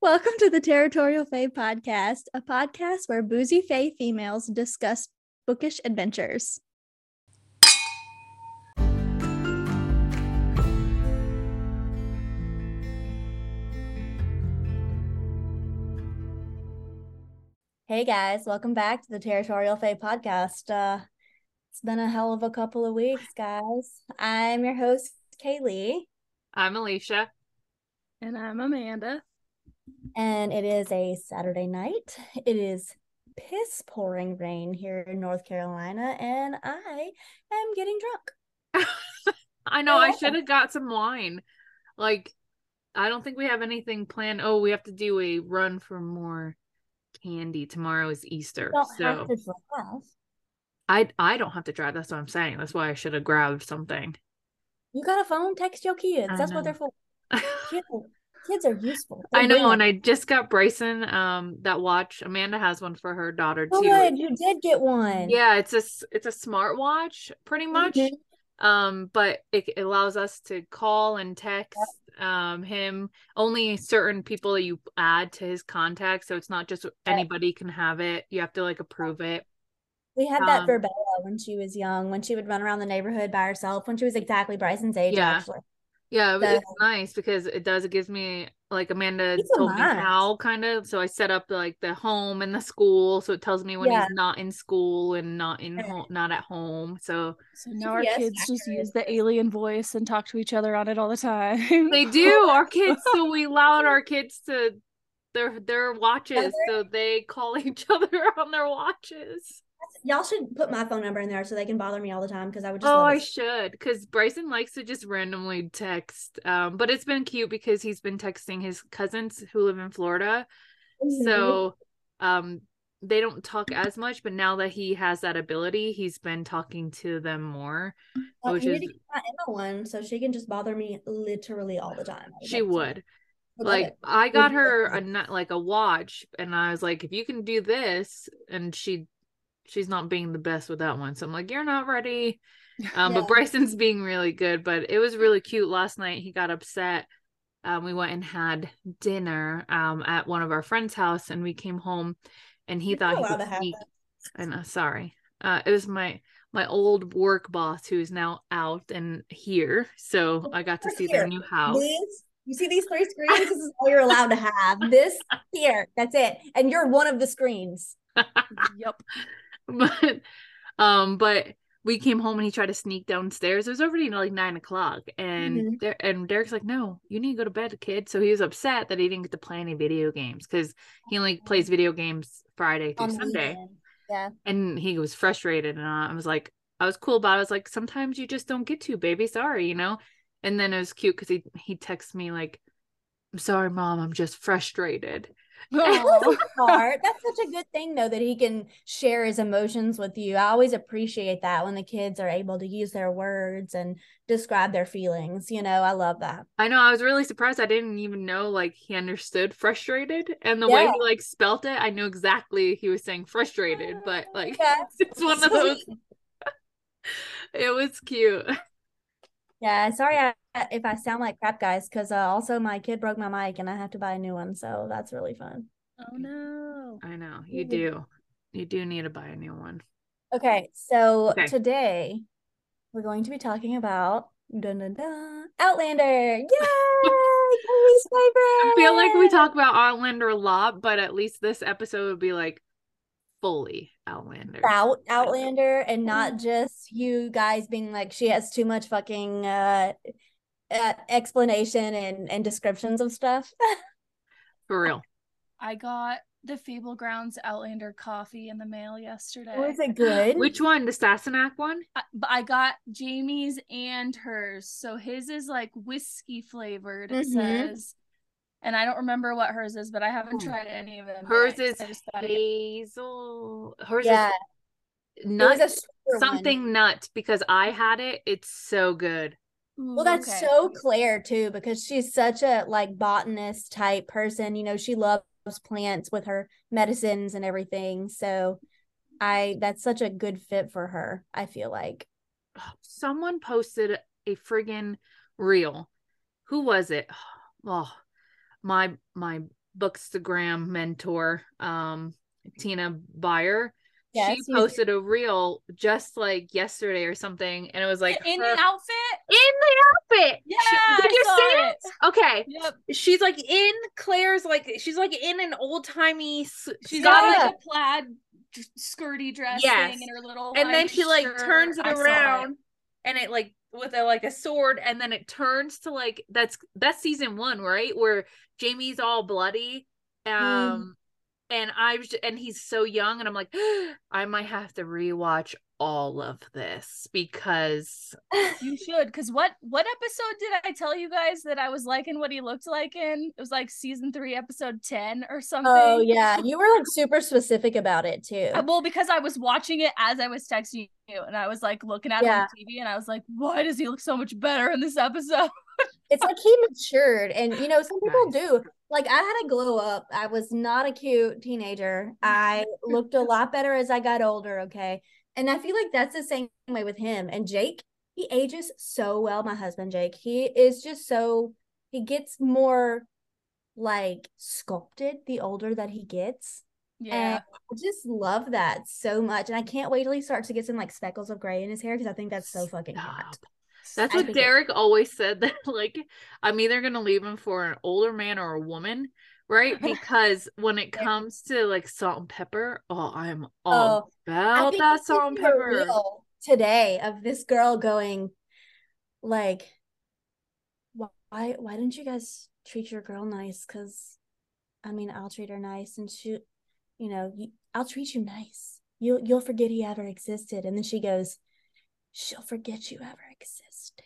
Welcome to the Territorial Fae podcast, a podcast where boozy Fae females discuss bookish adventures. Hey guys, welcome back to the Territorial Fae podcast. Uh, it's been a hell of a couple of weeks, guys. I'm your host, KaLeigh. I'm Allisha. And I'm Amanda. And it is a Saturday night. It is piss pouring rain here in North Carolina, and I am getting drunk. I know, I should have got some wine. Like, I don't think we have anything planned. Oh, we have to do a run for more candy. Tomorrow is Easter. Don't so have to drive. I I don't have to drive. That's what I'm saying. That's why I should have grabbed something. You got a phone? Text your kids. I That's what they're for. Kids, are useful. I They're know, brilliant. and I just got Bryson um that watch. Amanda has one for her daughter too. Oh, good. You did get one. Yeah, it's a it's a smartwatch pretty much. Mhm. Um, but it, it allows us to call and text um him. Only certain people that you add to his contact, so it's not just anybody can have it. You have to like approve it. We had that Um, for Bella when she was young, when she would run around the neighborhood by herself, when she was exactly Bryson's age, Yeah. actually. Yeah, So- it's nice because it does. It gives me like Amanda Peace of told me how kind of. So I set up like the home and the school, so it tells me when Yeah. he's not in school and not in home, not at home. So So now our GPS kids just accurate. use the alien voice and talk to each other on it all the time. they do our kids. So we allowed our kids to their their watches, so they call each other on their watches. Y'all should put my phone number in there so they can bother me all the time because I would just Oh, I should, because Bryson likes to just randomly text. Um, but it's been cute because he's been texting his cousins who live in Florida. Mhm. So um they don't talk as much, but now that he has that ability, he's been talking to them more. Uh, which is need to get my Emma one so she can just bother me literally all the time. She would. Like it. I got her a like a watch and I was like, if you can do this, and she she's not being the best with that one. So I'm like, you're not ready. Um, Yeah. but Bryson's being really good, but it was really cute last night. He got upset. Um, we went and had dinner um at one of our friends' house and we came home and he You're thought not he could to sneak. I know, sorry. Uh, it was my my old work boss who's now out and here, so I got to Over see their new house. These, you see these three screens? This is all you're allowed to have. This here, that's it. And you're one of the screens. yep. But um, but we came home and he tried to sneak downstairs. It was already like nine o'clock, and Mhm. Der- and Derek's like, "No, you need to go to bed, kid." So he was upset that he didn't get to play any video games because he only plays video games Friday through on Sunday. weekend. Yeah. and he was frustrated and I was like I was cool about it. I was like sometimes you just don't get to baby sorry you know and then it was cute because he he texted me like I'm sorry mom I'm just frustrated Hard. That's such a good thing though that he can share his emotions with you. I always appreciate that when the kids are able to use their words and describe their feelings. You know, I love that. I know I was really surprised I didn't even know like he understood frustrated and the way he like spelt it I knew exactly he was saying frustrated but like That's it's one of those it was cute Yeah, sorry I, if I sound like crap, guys, because uh, also my kid broke my mic and I have to buy a new one, so that's really fun. oh no. I know you Mhm. do you do need to buy a new one Okay, so Okay. today we're going to be talking about dun, dun, dun, Outlander. Yay! KaLeigh's I feel like we talk about Outlander a lot, but at least this episode would be like fully Outlander. about Outlander and not just you guys being like she has too much fucking uh, uh explanation and and descriptions of stuff. For real. I got the Fable Grounds Outlander coffee in the mail yesterday. Was it good? Which one? The Sassenach one? I, but I got Jamie's and hers. So his is like whiskey flavored, it Mhm. says. And I don't remember what hers is, but I haven't Hmm. tried any of them. Hers yet, is 'cause I just thought it- hazel. Hers yeah, is it was nut a sweeter one. something nut because I had it. It's so good. Well, that's okay. so Claire too, because she's such a like botanist type person. You know, she loves plants with her medicines and everything. So I that's such a good fit for her, I feel like. Someone posted a friggin' reel. Who was it? Oh, my my bookstagram mentor, um, Tina Buyer. Yes, she posted a reel just like yesterday or something, and it was like in her- the outfit. in the outfit. Yeah, She- did you see it. Okay, Yep. she's like in Claire's like she's like in an old timey. she's got like a plaid skirty dress Yes. thing and her little and then she like turns it around and it like with a like a sword and then it turns to like that's that's season one right where jamie's all bloody um Mm. and i was and he's so young and i'm like i might have to rewatch all of this because You should, because what what episode did I tell you guys that I was liking what he looked like in? It was like season three, episode ten or something. Oh yeah, you were like super specific about it too. Uh, Well, because I was watching it as I was texting you, and I was like looking at Yeah. him on TV, and I was like, "Why does he look so much better in this episode?" It's like he matured, and you know some people Nice. do. Like I had a glow up. I was not a cute teenager. I looked a lot better as I got older. Okay, and I feel like that's the same way with him and Jake. He ages so well. My husband Jake. He is just so. He gets more like sculpted the older that he gets. Yeah, I just love that so much. And I can't wait till he starts to get some like speckles of gray in his hair because I think that's so fucking hot. That's I what think it- Derek always said that like I'm either gonna leave him for an older man or a woman, right? Because when it comes to like salt and pepper, oh I'm Oh, all I about that salt and sent me a pepper. today of this girl going like why why didn't you guys treat your girl nice? Because i mean i'll treat her nice and she you know i'll treat you nice. You'll you'll forget he ever existed. And then she goes she'll forget you ever existed.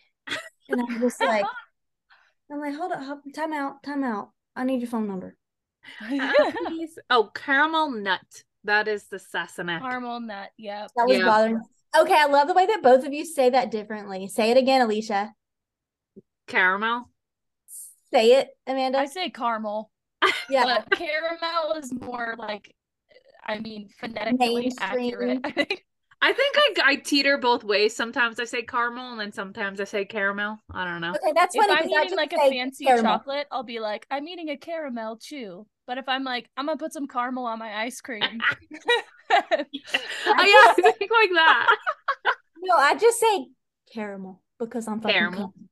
And i'm just like i'm like hold up time out time out i need your phone number oh, caramel nut. That is the Sassenach. caramel nut. Yep. that was Yeah. bothering okay i love the way that both of you say that differently say it again allisha Caramel. say it amanda I say caramel, yeah but caramel is more like, I mean, phonetically accurate. I think. I I, I teeter both ways. Sometimes I say caramel and then sometimes I say caramel. I don't know. Okay, that's If. I'm eating like a fancy caramel. chocolate, I'll be like, I'm eating a caramel chew. But if I'm like, I'm gonna put some caramel on my ice cream. Oh, yeah, I think like that. No, I just say caramel because I'm fucking Caramel. country.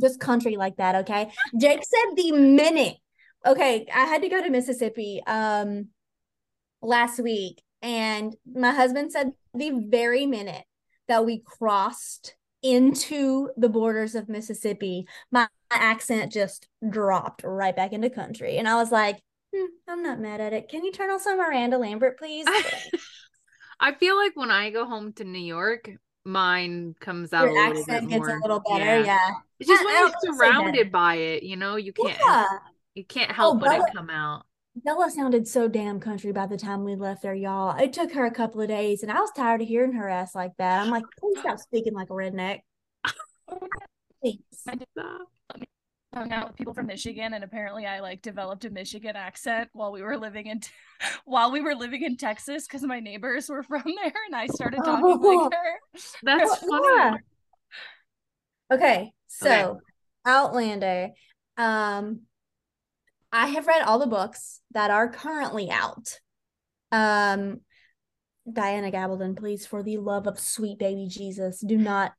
just country like that. Okay. Jake said the minute. Okay, I had to go to Mississippi um last week, and my husband said the very minute that we crossed into the borders of Mississippi, my accent just dropped right back into country, and I was like. "Hmm, I'm not mad at it. Can you turn on some Miranda Lambert, please? I feel like when I go home to New York, mine comes out a Your little accent bit gets more. a little better. Yeah. It's just I- when I you're don't wanna say surrounded by it, you know, you can't Yeah. you can't help but Bella- it come out. Bella sounded so damn country by the time we left there, y'all. It took her a couple of days, and I was tired of hearing her ass like that. I'm like, please stop speaking like a redneck. Please. I did Stop. hung out with people from Michigan, and apparently I like developed a Michigan accent while we were living in while we were living in Texas because my neighbors were from there, and I started talking Oh. like her. That's funny. yeah. Okay, so Okay. Outlander. Um, I have read all the books that are currently out. Um, Diana Gabaldon, please, for the love of sweet baby Jesus, do not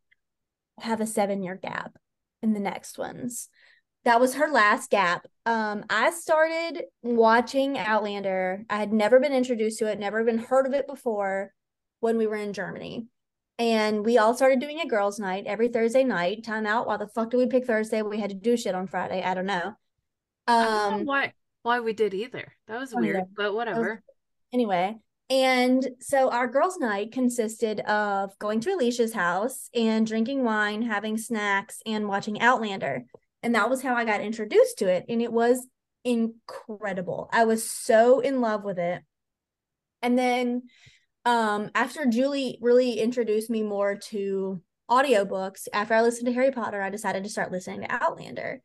have a seven year gap in the next ones. That was her last gap. Um, I started watching Outlander. I had never been introduced to it, never even heard of it before when we were in Germany. And we all started doing a girls' night every Thursday night. Time out. Why the fuck did we pick Thursday? We had to do shit on Friday. I don't know. I don't know Um, why why we did either. That was weird, yeah. but whatever. anyway and so our girls night consisted of going to allisha's house and drinking wine having snacks and watching outlander and that was how i got introduced to it and it was incredible i was so in love with it and then um after julie really introduced me more to audiobooks after i listened to harry potter i decided to start listening to outlander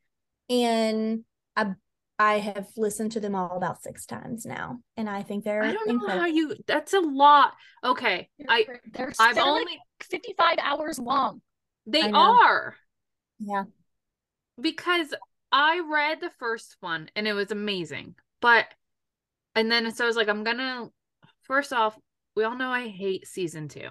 and i I have listened to them all about six times now, and I think they're I don't know incredible. how you that's a lot. Okay. I they're, I've they're only like 55 hours long. they are Yeah, because I read the first one and it was amazing. But and then so I was like, I'm gonna first off, we all know I hate season two.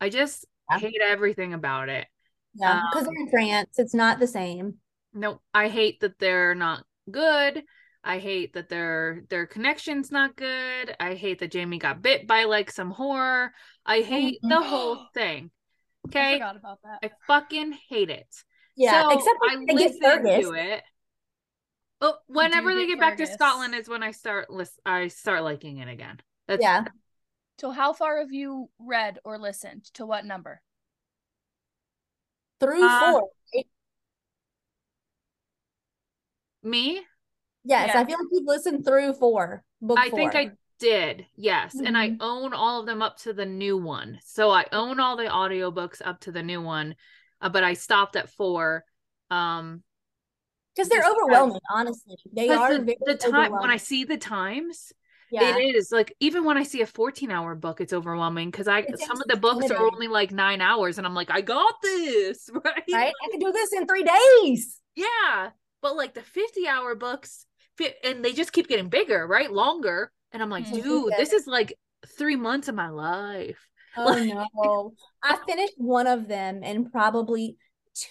I just Yeah. hate everything about it. Yeah, because Um, they're in France. It's not the same. No, I hate that they're not good. I hate that their their connection's not good. I hate that Jamie got bit by like some horror. I hate the whole thing. I Okay. forgot about that. I fucking hate it. Yeah, So except I when they get listen to it. Oh, whenever they get get back to Scotland is when I start lis- I start liking it again. That's Yeah. So how far have you read or listened? To what number? Through Uh, four. right? Me. Yes, yeah. I feel like you've listened through four. Book I think. I did. Yes. And I Mhm. own all of them up to the new one. So I own all the audiobooks up to the new one. Uh, but I stopped at 4. Um because they're overwhelming. Honestly, they are the, very the time when I see the times, Yeah, it is like even when I see a 14 hour book, it's overwhelming because I It's some of the books are only like nine hours, and I'm like, I got this, right? right. I can do this in three days. Yeah. But like the 50 hour books, fi- and they just keep getting bigger, right? Longer. And I'm like, Mhm. dude, this is like three months of my life. Oh Like- no. I finished one of them and probably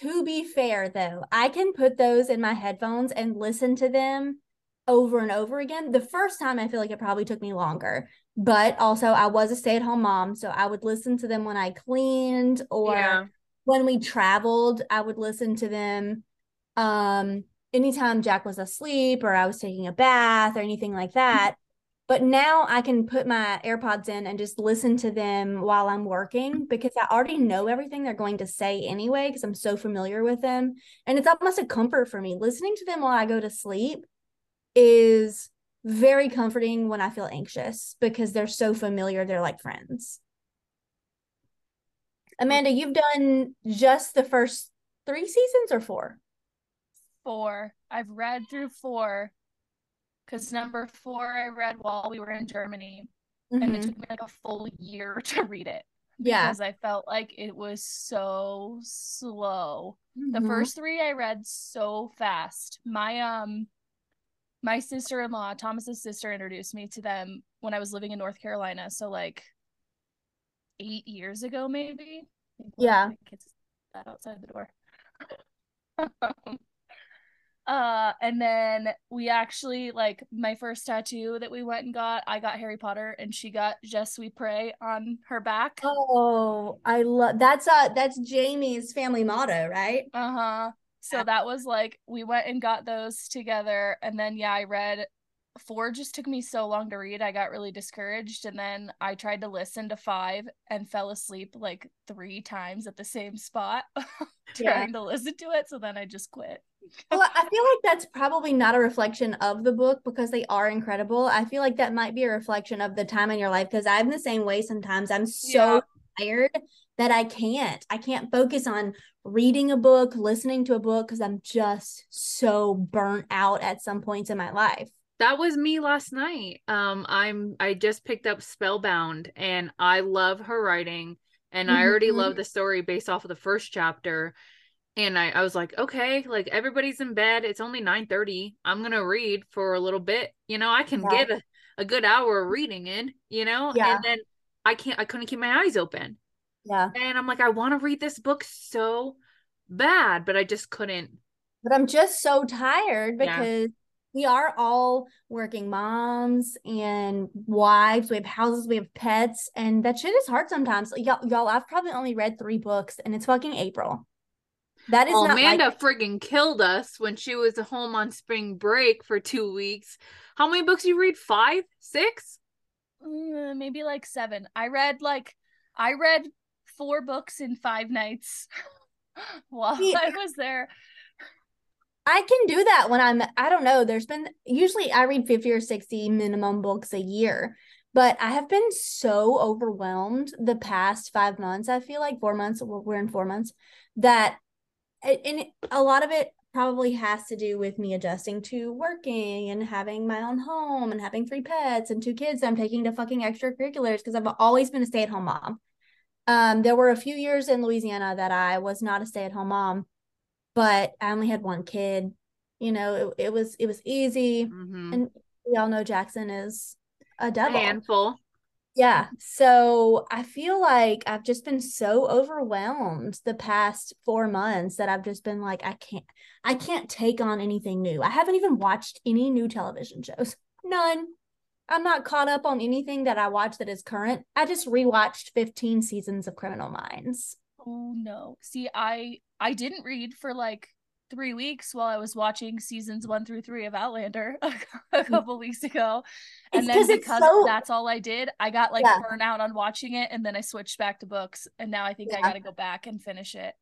to be fair though, I can put those in my headphones and listen to them over and over again. The first time I feel like it probably took me longer, but also I was a stay-at-home mom, so I would listen to them when I cleaned or yeah. when we traveled, I would listen to them um anytime Jack was asleep or I was taking a bath or anything like that. But now I can put my AirPods in and just listen to them while I'm working because I already know everything they're going to say anyway because I'm so familiar with them. And it's almost a comfort for me. Listening to them while I go to sleep is very comforting when I feel anxious because they're so familiar. They're like friends. Amanda, you've done just the first three seasons or four? Four. I've read through four. Because number four I read while we were in Germany. And it Mhm. took me like a full year to read it. Yeah. Because I felt like it was so slow. The Mhm. first three I read so fast. My um my sister-in-law, Thomas's sister, introduced me to them when I was living in North Carolina. So like eight years ago, maybe. I think one of Yeah. kids that outside the door. uh, and then we actually like my first tattoo that we went and got. I got Harry Potter, and she got Je suis prêt on her back. Oh, I love that's uh that's Jamie's family motto, right? Uh huh. So Yeah. that was like we went and got those together, and then yeah, I read four. Just took me so long to read. I got really discouraged, and then I tried to listen to five and fell asleep like three times at the same spot Yeah. trying to listen to it. So then I just quit. Well, I feel like that's probably not a reflection of the book because they are incredible. I feel like that might be a reflection of the time in your life because I'm the same way sometimes. I'm so tired that I can't. I can't focus on reading a book, listening to a book because I'm just so burnt out at some points in my life. That was me last night. Um, I'm I just picked up Spellbound and I love her writing and I already Mhm. love the story based off of the first chapter. And I, I was like, okay, like everybody's in bed. It's only 9 30. I'm gonna read for a little bit. You know, I can Yeah. get a, a good hour of reading in, you know? Yeah. And then I can't I couldn't keep my eyes open. Yeah. And I'm like, I want to read this book so bad, but I just couldn't. But I'm just so tired Yeah. because we are all working moms and wives. We have houses, we have pets, and that shit is hard sometimes. Y'all, y'all, I've probably only read three books, and it's fucking April. That is Oh, not Amanda like friggin' killed us when she was home on spring break for two weeks. How many books you read? Five? Six? Mm, maybe like seven. I read like I read four books in five nights while See, I was there. I can do that when I'm. I don't know. There's been usually I read fifty or sixty minimum books a year, but I have been so overwhelmed the past five months. I feel like four months. We're we're in four months. That and a lot of it probably has to do with me adjusting to working and having my own home and having three pets and two kids that I'm taking to fucking extracurriculars because I've always been a stay-at-home mom. Um, there were a few years in Louisiana that I was not a stay-at-home mom, but I only had one kid. You know, it, it was it was easy Mm-hmm. and we all know Jackson is a devil. A handful. Yeah. So I feel like I've just been so overwhelmed the past four months that I've just been like, I can't, I can't take on anything new. I haven't even watched any new television shows. None. I'm not caught up on anything that I watch that is current. I just rewatched 15 seasons of Criminal Minds. Oh no. See, I I didn't read for like three weeks while I was watching seasons one through three of Outlander a, a couple weeks ago. And It's then because so- that's all I did, I got like Yeah. burnt out on watching it and then I switched back to books. And now I think I gotta go back and finish it.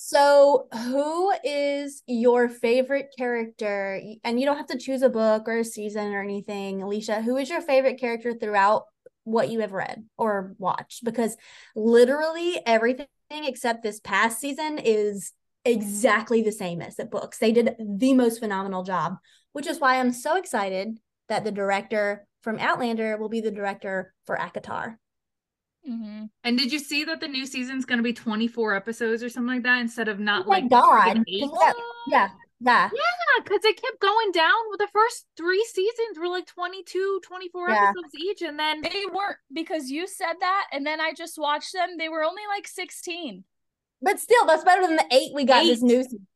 So, who is your favorite character? And you don't have to choose a book or a season or anything, Allisha. Who is your favorite character throughout what you have read or watched? Because literally everything except this past season is exactly the same as the books. They did the most phenomenal job, which is why I'm so excited that the director from Outlander will be the director for ACOTAR. hmm And did you see that the new season's going to be 24 episodes or something like that instead of not Oh like God. eight? 'Cause that- yeah, yeah. Yeah, because it kept going down. With the first three seasons were like 22, 24 Yeah. episodes each. And then They weren't because you said that and then I just watched them. They were only like 16. But still, that's better than the eight we got this Eight. new season.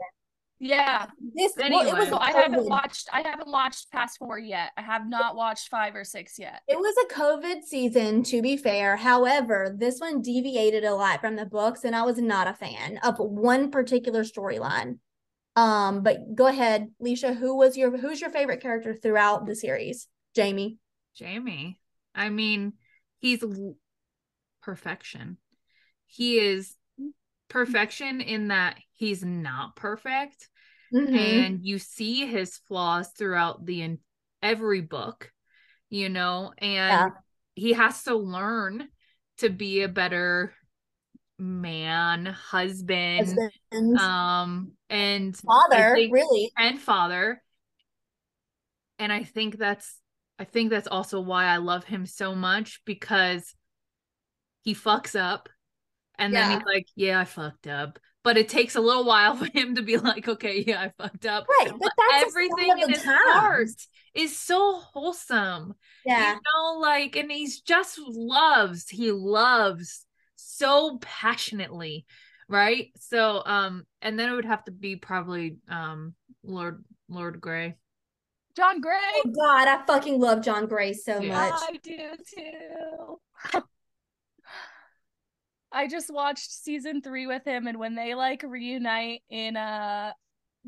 Yeah. This well, it was So I haven't watched I haven't watched past four yet. I have not watched five or six yet. It was a COVID season, to be fair. However, this one deviated a lot from the books, and I was not a fan of one particular storyline. Um, but go ahead, Leisha. Who was your who's your favorite character throughout the series? Jamie. Jamie, I mean, he's perfection. He is perfection in that he's not perfect. Mhm. and you see his flaws throughout the in every book you know and Yeah. he has to learn to be a better man husband Husband, um and father, think- really. and father and i think that's i think that's also why i love him so much because he fucks up and then he's like yeah i fucked up but it takes a little while for him to be like okay yeah i fucked up Right, but that's everything everything in of the his heart is so wholesome Yeah, you know like and he's just loves he loves so passionately right so um and then it would have to be probably um lord lord gray John Grey. Oh God, I fucking love John Grey so Yeah. much. I do too. I just watched season three with him, and when they like reunite in uh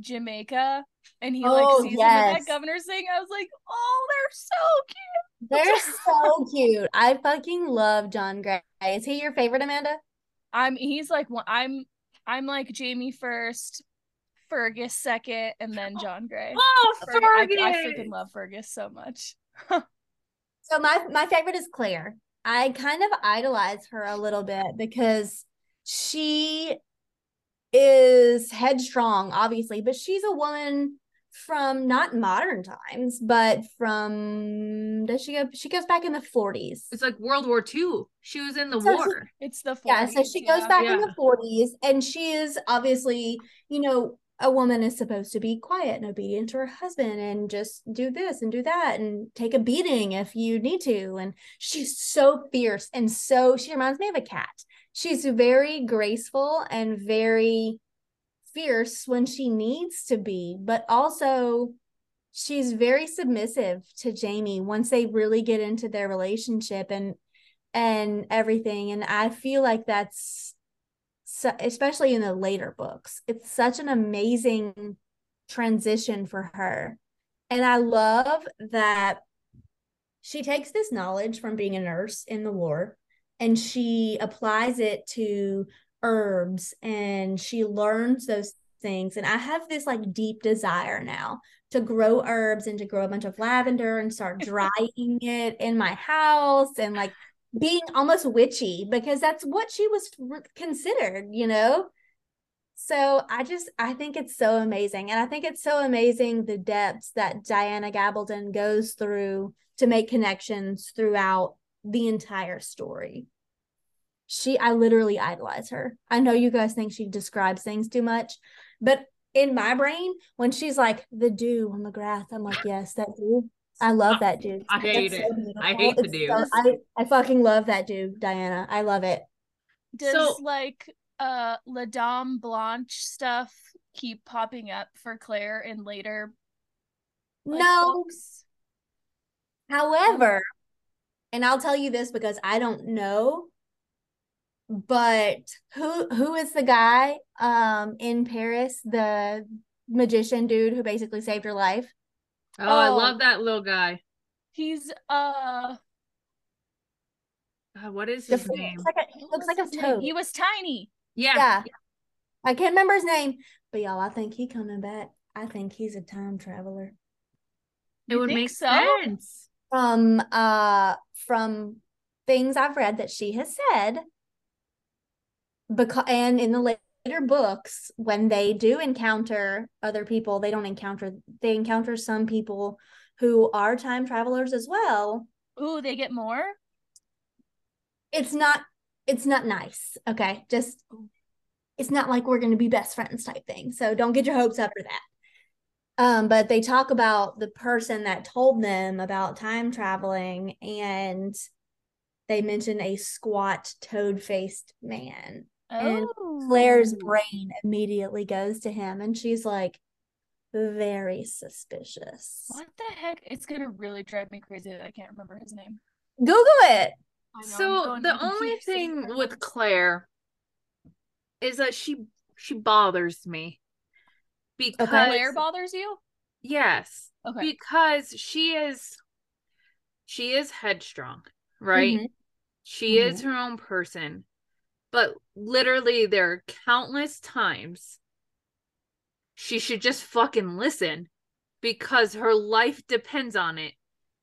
Jamaica, and he like Oh, sees yes. that governor sing, I was like, oh, they're so cute. They're so cute. I fucking love John Grey. Is he your favorite, Amanda? I'm he's like one I'm I'm like Jamie first, Fergus second, and then John Grey. oh Ferg- I, Fergus! I freaking love Fergus so much. So my my favorite is Claire. I kind of idolize her a little bit because she is headstrong, obviously, but she's a woman from not modern times, but from does she go? She goes back in the forties. it's like world war ii she was in the So she- war It's the 40s, Yeah, so she goes yeah. back in the forties, and she is obviously, you know, a woman is supposed to be quiet and obedient to her husband and just do this and do that and take a beating if you need to. And she's so fierce and so she reminds me of a cat. She's very graceful and very fierce when she needs to be, but also she's very submissive to Jamie once they really get into their relationship and and everything. And I feel like that's so, especially in the later books, it's such an amazing transition for her. And I love that she takes this knowledge from being a nurse in the war and she applies it to herbs and she learns those things. And I have this like deep desire now to grow herbs and to grow a bunch of lavender and start drying it in my house and like being almost witchy because that's what she was re- considered, you know? So I just I think it's so amazing. And I think it's so amazing the depths that Diana Gabaldon goes through to make connections throughout the entire story. She I literally idolize her. I know you guys think she describes things too much, but in my brain, when she's like the dew on the grass, I'm like, yes, that dew. I love that dude. I hate That's it. beautiful. I hate the It's dude. so- I, I fucking love that dude, Diana. I love it. Does So- like uh La Dame Blanche stuff keep popping up for Claire in later like, no, books? however, and I'll tell you this because I don't know, but who who is the guy um in Paris, the magician dude who basically saved her life? Oh, I Oh. love that little guy. He's uh God, what is his fr- name? like a, he looks like a toad. He was tiny. Yeah. yeah. I can't remember his name, but y'all, I think he coming back. I think he's a time traveler. It You would make so? sense. From uh from things I've read that she has said, because and in the later books, when they do encounter other people, they don't encounter they encounter some people who are time travelers as well. Ooh, they get more? It's not it's not nice. Okay. Just it's not like we're gonna be best friends type thing. So don't get your hopes up for that. Um, but they talk about the person that told them about time traveling, and they mention a squat, toad faced man. And Oh. Claire's brain immediately goes to him, and she's like, very suspicious. What the heck? It's gonna really drive me crazy that I can't remember his name. Google it. Know, So the only computer so I thing can with. Claire is that she she bothers me because Claire bothers you? yes Okay. because she is she is headstrong right Mhm. she is her own person but literally there are countless times she should just fucking listen because her life depends on it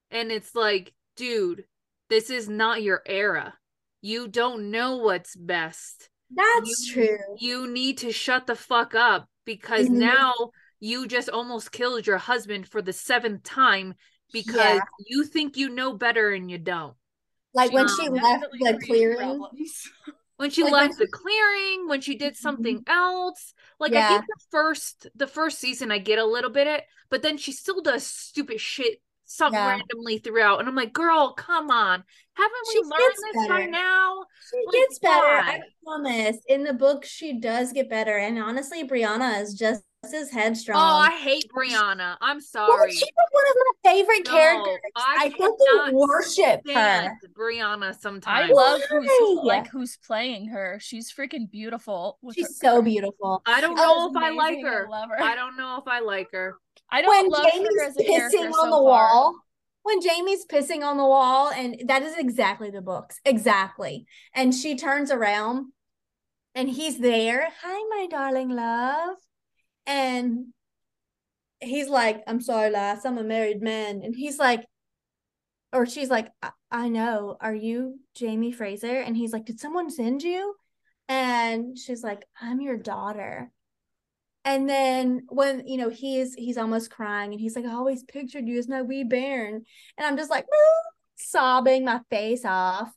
and it's like dude this is not your era you don't know what's best That's You- true. you need to shut the fuck up because Mhm. now you just almost killed your husband for the seventh time because Yeah. you think you know better and you don't. Like when Um, she left Definitely the clearing. When she Like left the clearing, when she did mm-hmm. something else, like I Yeah. think the first the first season I get a little bit it, but then she still does stupid shit some Yeah. randomly throughout, and I'm like, girl, come on, haven't we learned gets this by now? She Like, gets better. I promise. In the book, she does get better. And honestly, Brianna is just as oh, headstrong. Oh, I hate Brianna. I'm Well, sorry. she's one of my favorite No, characters. I I cannot fucking worship her. Brianna sometimes. I sometimes. love who's Why? like who's playing her. She's freaking beautiful. She's her- so beautiful. I don't know if I like and I her. her. I don't know if I like her. I don't When love her Jamie's as a character pissing so on the far. wall, when Jamie's pissing on the wall, and that is exactly the books. Exactly. And she turns around and he's there. Hi, my darling love. And he's like, I'm sorry, lass, I'm a married man. And he's like, or she's like, I, I know. Are you Jamie Fraser? And he's like, Did someone send you? And she's like, I'm your daughter. And then when you know he's he's almost crying and he's like, I always pictured you as my wee bairn. And I'm just like sobbing my face off.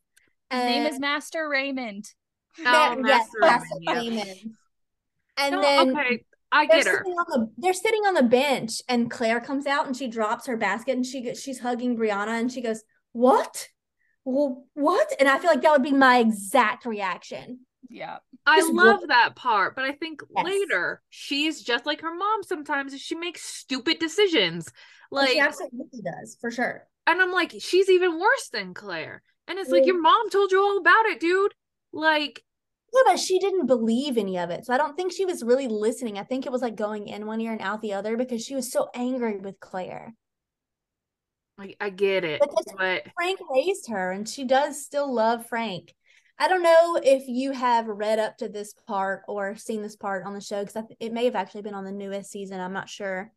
His name is Master Raymond. Oh, Ma- Master yes, Raymond, Master yeah. Raymond. And No, then okay, I they're get her. sitting on the they're sitting on the bench and Claire comes out and she drops her basket and she go- she's hugging Brianna and she goes, "What? Well, what?" And I feel like that would be my exact reaction. Yeah. I Just love look- that part, but I think Yes. later she's just like her mom sometimes. She makes stupid decisions. Oh, Like, she absolutely does, for sure. and I'm like, she's even worse than Claire. And it's like mm. your mom told you all about it, dude. Like, Yeah, but she didn't believe any of it. So I don't think she was really listening. I think it was like going in one ear and out the other because she was so angry with Claire. I, I get it, Because- but Frank raised her and she does still love Frank. I don't know if you have read up to this part or seen this part on the show because it may have actually been on the newest season. I'm not sure.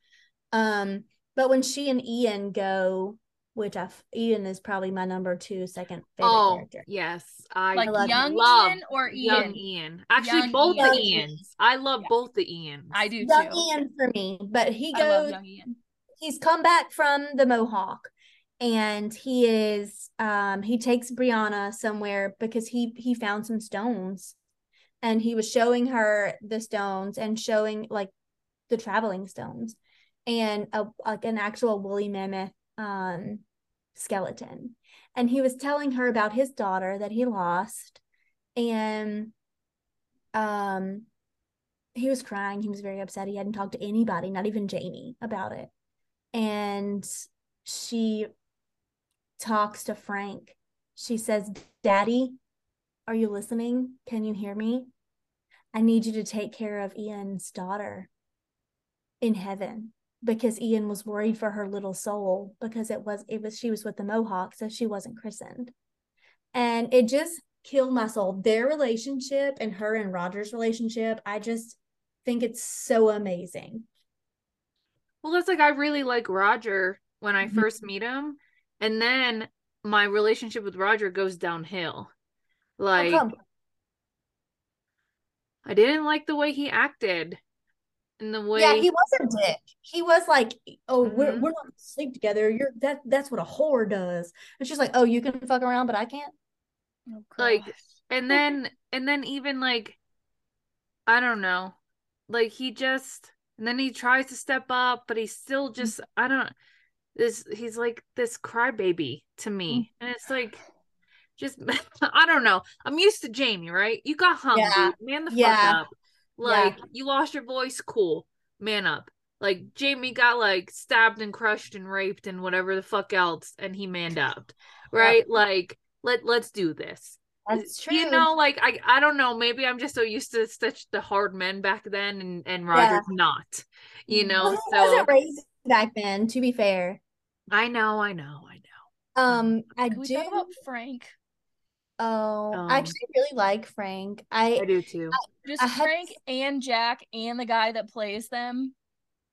Um, but when she and Ian go, which I Ian is probably my number two second favorite oh character. yes, I Like love young love Ian or young Ian? Ian. Actually, Young both Ian. the Ians. I love Yeah. both the Ians. I do too. Young too. Ian for me, but he I love goes. young Ian. he's come back from the Mohawk and he is um he takes Brianna somewhere because he he found some stones. And he was showing her the stones and showing like the traveling stones and a like an actual woolly mammoth um skeleton. And he was telling her about his daughter that he lost and um he was crying. He was very upset. He hadn't talked to anybody not even jamie about it. And she talks to frank she says daddy are you listening can you hear me i need you to take care of ian's daughter in heaven because Ian was worried for her little soul because it was it was she was with the Mohawk, so she wasn't christened. And it just killed my soul. Their relationship and her and Roger's relationship, I just think it's so amazing. Well, it's like I really like Roger when I mm-hmm. first meet him, and then my relationship with Roger goes downhill. Like I didn't like the way he acted in the way yeah he was a dick. He was like oh mm-hmm. we're, we're not gonna sleep together. You're that that's what a whore does. And she's like oh you can fuck around but i can't? Oh, like and then and then even like i don't know. Like he just and then he tries to step up but he's still mm-hmm. just i don't this he's like this crybaby to me mm-hmm. and it's like just i don't know i'm used to jamie right you got hung yeah. man the yeah. fuck up like yeah. you lost your voice, cool. Man up. Like Jamie got like stabbed and crushed and raped and whatever the fuck else, and he manned up. Right? Yeah. Like let let's do this. That's true. You know, like I I don't know, maybe I'm just so used to such the hard men back then and and Roger's yeah. not. You know, well, so wasn't raised back then, to be fair. I know, I know, I know. Um I Can do talk about Frank. Oh, um, I actually really like Frank. I I do too. I, Just I Frank had... and Jack and the guy that plays them.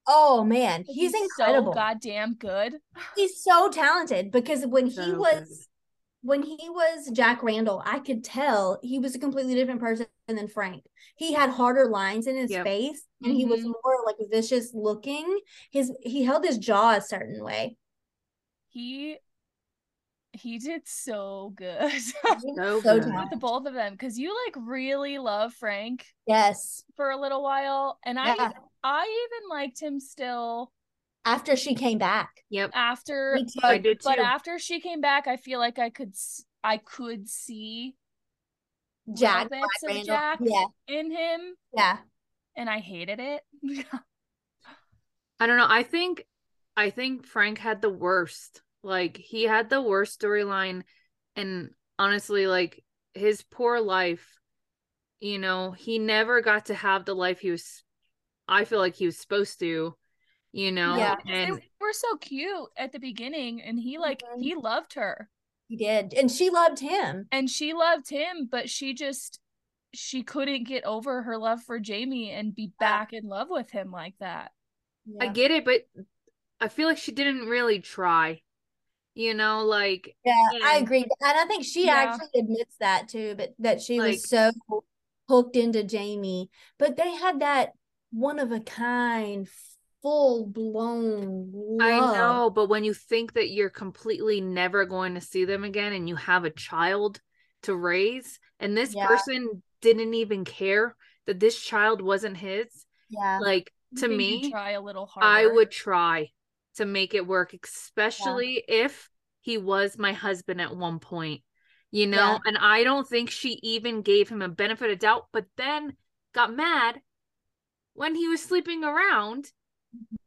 Oh man, he's, he's incredible. So goddamn good. He's so talented because when so he was good. when he was Jack Randall, I could tell he was a completely different person than Frank. He had harder lines in his yep. face and mm-hmm. he was mm-hmm. more like vicious looking. His he held his jaw a certain way. He he did so good. so, so good. with the both of them because you like really love Frank. Yes. For a little while, and yeah. I I even liked him still after she came back. Yep. After but, I did too. But after she came back, I feel like I could I could see Jack, of Jack yeah. in him. Yeah. And I hated it. I don't know. I think I think Frank had the worst like he had the worst storyline and honestly like his poor life, you know, he never got to have the life he was I feel like he was supposed to, you know. Yeah. And they were so cute at the beginning and he like mm-hmm. he loved her. He did. And she loved him. And she loved him, but she just she couldn't get over her love for Jamie and be back in love with him like that. Yeah. I get it, but I feel like she didn't really try you know like yeah and, i agree and i think she yeah. actually admits that too but that she like, was so hooked into jamie but they had that one of a kind full blown i know but when you think that you're completely never going to see them again and you have a child to raise and this yeah. person didn't even care that this child wasn't his yeah like to me try a little harder i would try to make it work, especially yeah. if he was my husband at one point, you know? Yeah. And I don't think she even gave him a benefit of doubt, but then got mad when he was sleeping around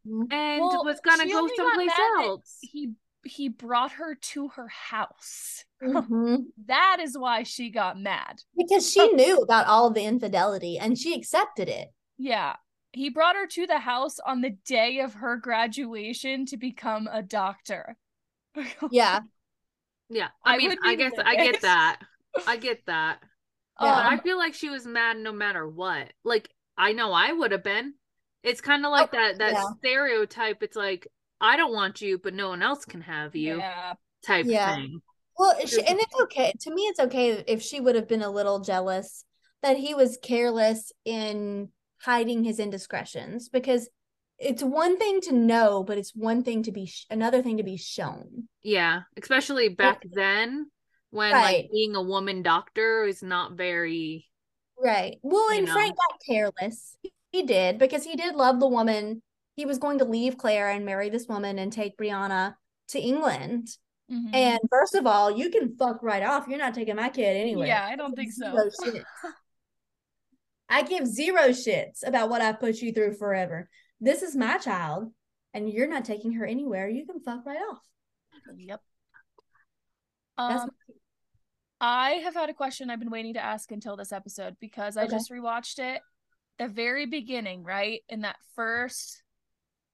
mm-hmm. and well, was gonna go someplace else. He he brought her to her house. Mm-hmm. that is why she got mad. Because she knew about all the infidelity and she accepted it. Yeah he brought her to the house on the day of her graduation to become a doctor. yeah. Yeah. I, I mean, I guess I get that. I get that. Yeah. But I feel like she was mad no matter what. Like I know I would have been. It's kind of like oh, that that yeah. stereotype. It's like I don't want you, but no one else can have you. Yeah. Type yeah. thing. Well, she, and it's okay. To me, it's okay if she would have been a little jealous that he was careless in hiding his indiscretions because it's one thing to know, but it's one thing to be sh- another thing to be shown. Yeah, especially back it, then when right. like being a woman doctor is not very right. Well, and know. Frank got careless. He did because he did love the woman. He was going to leave Claire and marry this woman and take Brianna to England. Mhm. And first of all, you can fuck right off. You're not taking my kid anyway. yeah, I don't think so. I give zero shits about what I put you through forever. This is my child, and you're not taking her anywhere. You can fuck right off. Yep. That's Um, I have had a question I've been waiting to ask until this episode because I Okay. just rewatched it. The very beginning, right? In that first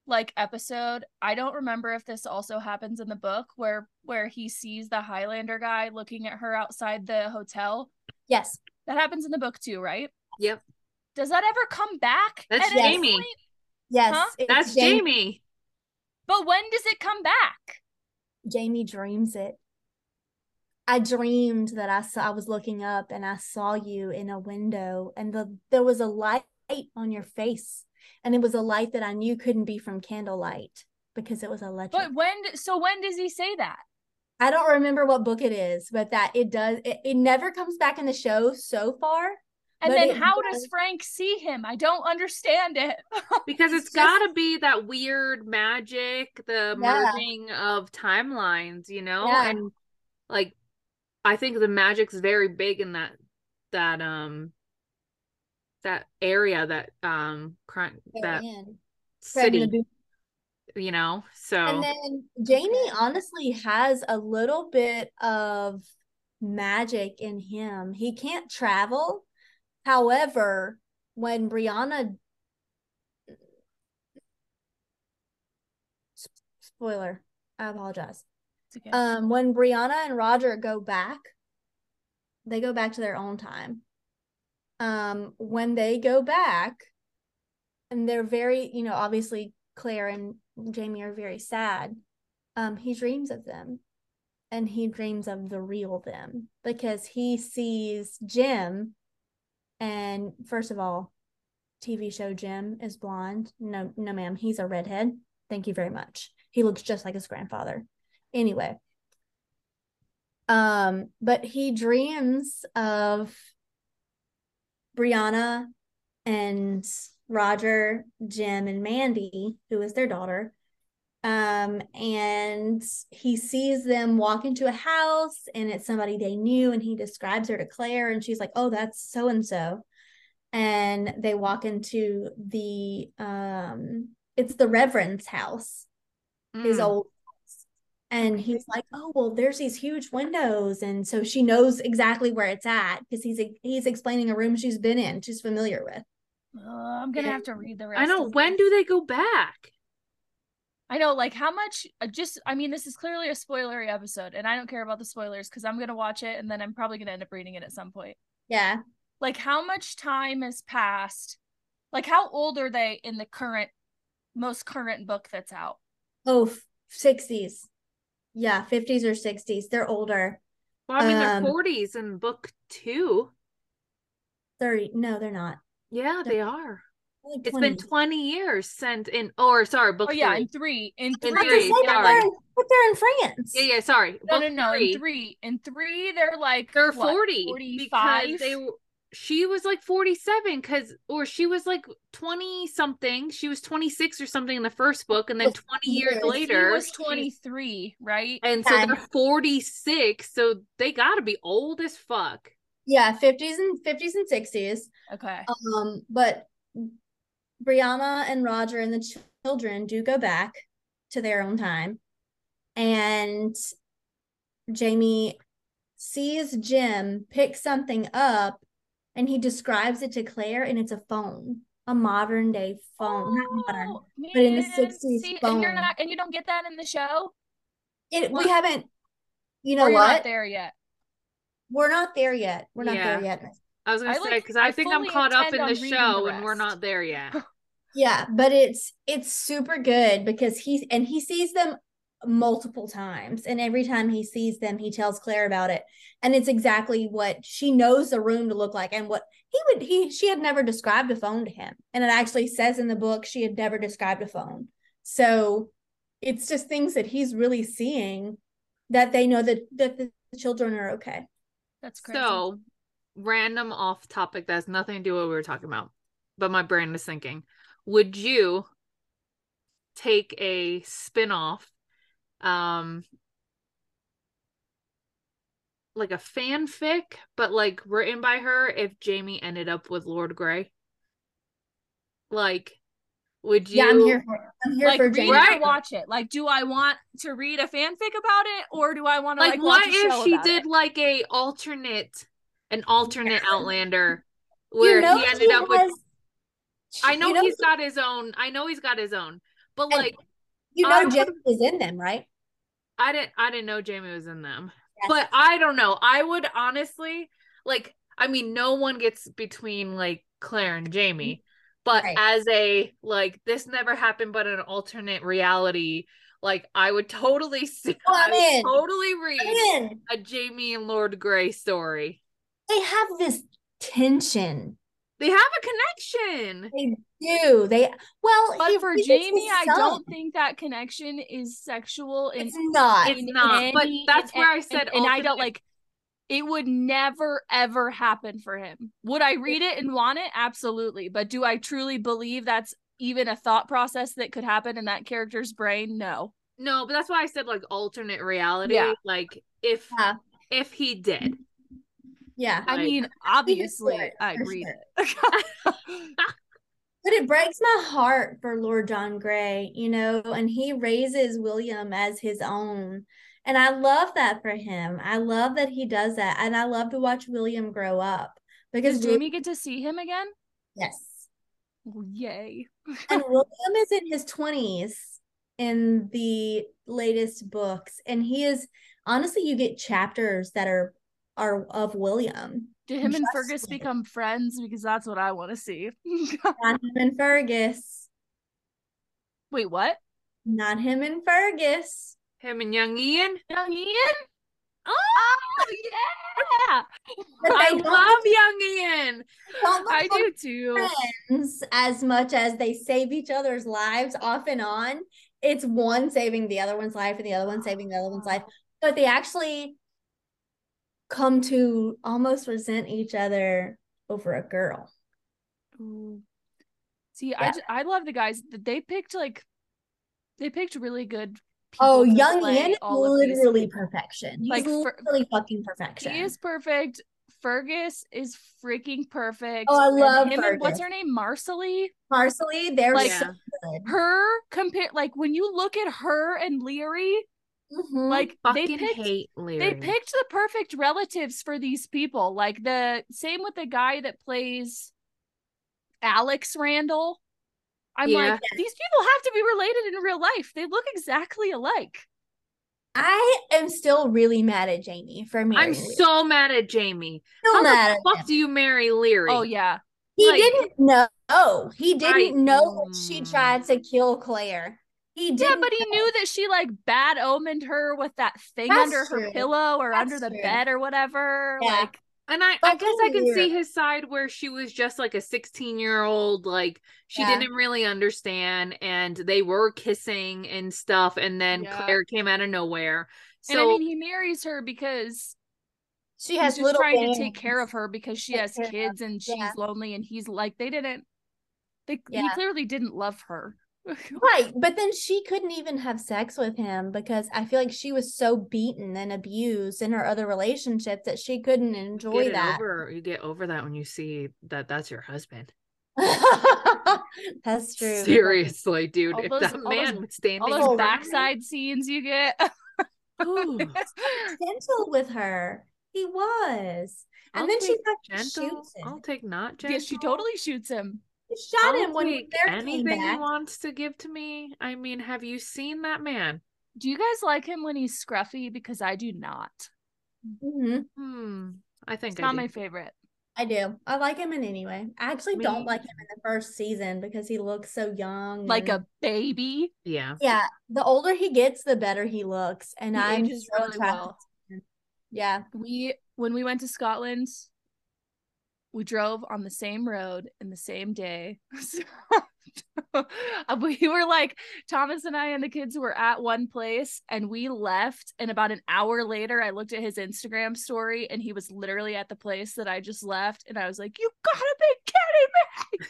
like episode, I don't remember if this also happens in the book where where he sees the Highlander guy looking at her outside the hotel. yes. That happens in the book too, right? Yep. Does that ever come back? That's at any Jamie. point? Yes. Huh? That's Jamie. Jamie. But when does it come back? Jamie dreams it. I dreamed that I saw I was looking up and I saw you in a window and the there was a light on your face and it was a light that I knew couldn't be from candlelight because it was electric. But when so when does he say that? I don't remember what book it is, but that it does it, it never comes back in the show so far. And But then it how does- does Frank see him? I don't understand it. Because It's it's just- gotta be that weird magic, the Yeah. merging of timelines, you know? Yeah. And like I think the magic's very big in that that um that area that um crime that in. city, you know? So And then Jamie honestly has a little bit of magic in him. He can't travel. However, when Brianna spoiler, I apologize. Okay. Um when Brianna and Roger go back, they go back to their own time. Um when they go back and they're very, you know, obviously Claire and Jamie are very sad. Um, he dreams of them. And he dreams of the real them because he sees Jem. And first of all, TV show Jem is blonde. No, no, ma'am, he's a redhead. Thank you very much. He looks just like his grandfather. Anyway. Um, but he dreams of Brianna and Roger, Jem, and Mandy, who is their daughter. Um, and he sees them walk into a house and it's somebody they knew, and he describes her to Claire, and she's like, Oh, that's so and so. And they walk into the um it's the Reverend's house, his mm, old house. And he's like, Oh, well, there's these huge windows. And so she knows exactly where it's at because he's he's explaining a room she's been in, she's familiar with. Uh, I'm gonna yeah. have to read the rest. I know of when this. do they go back? I know, like how much? uh, Just, I mean, this is clearly a spoilery episode, and I don't care about the spoilers because I'm gonna watch it, and then I'm probably gonna end up reading it at some point. Yeah. Like, how much time has passed? Like, how old are they in the current, most current book that's out? Oh, 60s. Yeah, 50s or 60s. They're older. Well, I mean they're Um, forties in book two. 30. No, they're not. Yeah, they're- they are. Like It's been 20 years since in or sorry, book Oh yeah, three. in three, in In three, That's three, sorry. they're, in, but they're in France. Yeah, yeah, sorry. no, book no, no, three, in three, in three, they're like they're what, 40 45. because they she was like 47 cuz or she was like 20 something. She was 26 or something in the first book and then 20 years yes. later He was she- 23, right? and so they're 46, so they got to be old as fuck. Yeah, 50s and 50s and 60s. Okay. Um, but Brianna and Roger and the children do go back to their own time. And Jamie sees Jem pick something up and he describes it to Claire and it's a phone, a modern day phone. Not oh, modern. Oh, but in the 60s see, and you're phone. not, and you don't get that in the show. It, we haven't, you know or you're not there yet. We're not there yet. We're not there yet. I was going I, to say like- cuz I, I think I'm caught up in the reading the show and we're not there yet. Yeah, but it's it's super good because he and he sees them multiple times and every time he sees them he tells Claire about it and it's exactly what she knows the room to look like and what he would he she had never described a phone to him and it actually says in the book she had never described a phone so it's just things that he's really seeing that they know that that the children are okay That's crazy. So, random off topic that has nothing to do with what we were talking about, but my brain is thinking. Would you take a spin off um like a fanfic, but like written by her if Jamie ended up with Lord Grey? Like, would you? Yeah, I'm here for I'm here like for Jamie. Right. watch it. Like, do I want to read a fanfic about it, or do I want to Like, like, what watch if show she did it? like a alternate, an alternate Outlander where you know he ended she up with? I know, you know he's got his own. I know he's got his own, but like, you I know would- Jamie is in them, right? I didn't. I didn't know Jamie was in them. Yes. but I don't know. I would honestly like. I mean, no one gets between like Claire and Jamie, mm-hmm. but Right. as a like this never happened, but an alternate reality, like I would totally see. Oh, I'm I would in. totally read a Jamie and Lord Grey story. They have this tension. They have a connection. They do. They well, But he for Jamie, I son. don't think that connection is sexual. In, It's not. It's in not, but that's in- where I said and, I don't like. It would never ever happen for him. Would I read it and want it? Absolutely. But do I truly believe that's even a thought process that could happen in that character's brain? No. No, but that's why I said like alternate reality. Yeah. Like if Yeah. if he did. Yeah. I Like- mean, obviously, sure, I'd for read sure. it. But it breaks my heart for Lord John Grey, you know, and he raises William as his own. And I love that for him. I love that he does that. And I love to watch William grow up because Does Jamie get to see him again? yes. Oh, yay. And William is in his 20s in the latest books. And he is honestly, you get chapters that are are of William. Did him and Fergus become friends? Because that's what I want to see. Not him and Fergus. Wait, what? Not him and Fergus. Him and young Ian. Young Ian? Oh, oh yeah. I love young Ian. I do too. friends as much as they save each other's lives off and on. It's one saving the other one's life and the other one saving the other one's life. But they actually come to almost resent each other over a girl. Ooh. See, I just, I love the guys that they picked like they picked really good. Oh, young Ian is all of these literally perfection. He's Like, for- literally fucking perfection. He is perfect. Fergus is freaking perfect. Oh, I And love him and- what's her name? Marsali. Parsley, they're Like- so good. Her compare like when you look at her and Laoghaire, Mhm. like they picked hate Laoghaire. they picked the perfect relatives for these people. Like the same with the guy that plays Alex Randall. I'm Yeah. like, these people have to be related in real life. They look exactly alike. I am still really mad at Jamie for me. I'm so mad at Jamie. still How mad the fuck him. do you marry Laoghaire? Oh yeah. He Like- didn't know. He didn't Right. know that she Mm. tried to kill Claire. He didn't. Yeah, but he know. knew that she like bad omened her with that thing That's under her pillow or That's under the true. bed or whatever. Yeah. Like And I, I guess I can see his side where she was just like a 16 year old, like she Yeah. didn't really understand, and they were kissing and stuff, and then Yeah. Claire came out of nowhere. and So I mean he marries her because she he's has just little trying to take care of her because she Take has kids and she's yeah. lonely and he's like they didn't they he clearly didn't love her. Right, but then she couldn't even have sex with him because I feel like she was so beaten and abused in her other relationships that she couldn't enjoy get it that. over, you get over that when you see that that's your husband. That's true. Seriously, dude, All if those- that man those- was standing All in those front of me- backside scenes you get. Ooh, Gentle with her. He was. And I'll then she take fucking gentle. shoots him. I'll take not gentle. yeah, she totally shoots him. She shot I'll him when take Claire came anything he wants to give to me. I mean, have you seen that man? Do you guys like him when he's scruffy? Because I do not. hmm Hmm. I think It's I not do. my favorite. I do. I like him in any way. I actually don't like him in the first season because he looks so young. Like and- a baby. Yeah. yeah. The older he gets, the better he looks, and He I'm just so really well. Yeah. We when we went to Scotland, we drove on the same road in the same day. So, we were like Thomas and I and the kids were at one place and we left and about an hour later I looked at his Instagram story and he was literally at the place that I just left and I was like you gotta be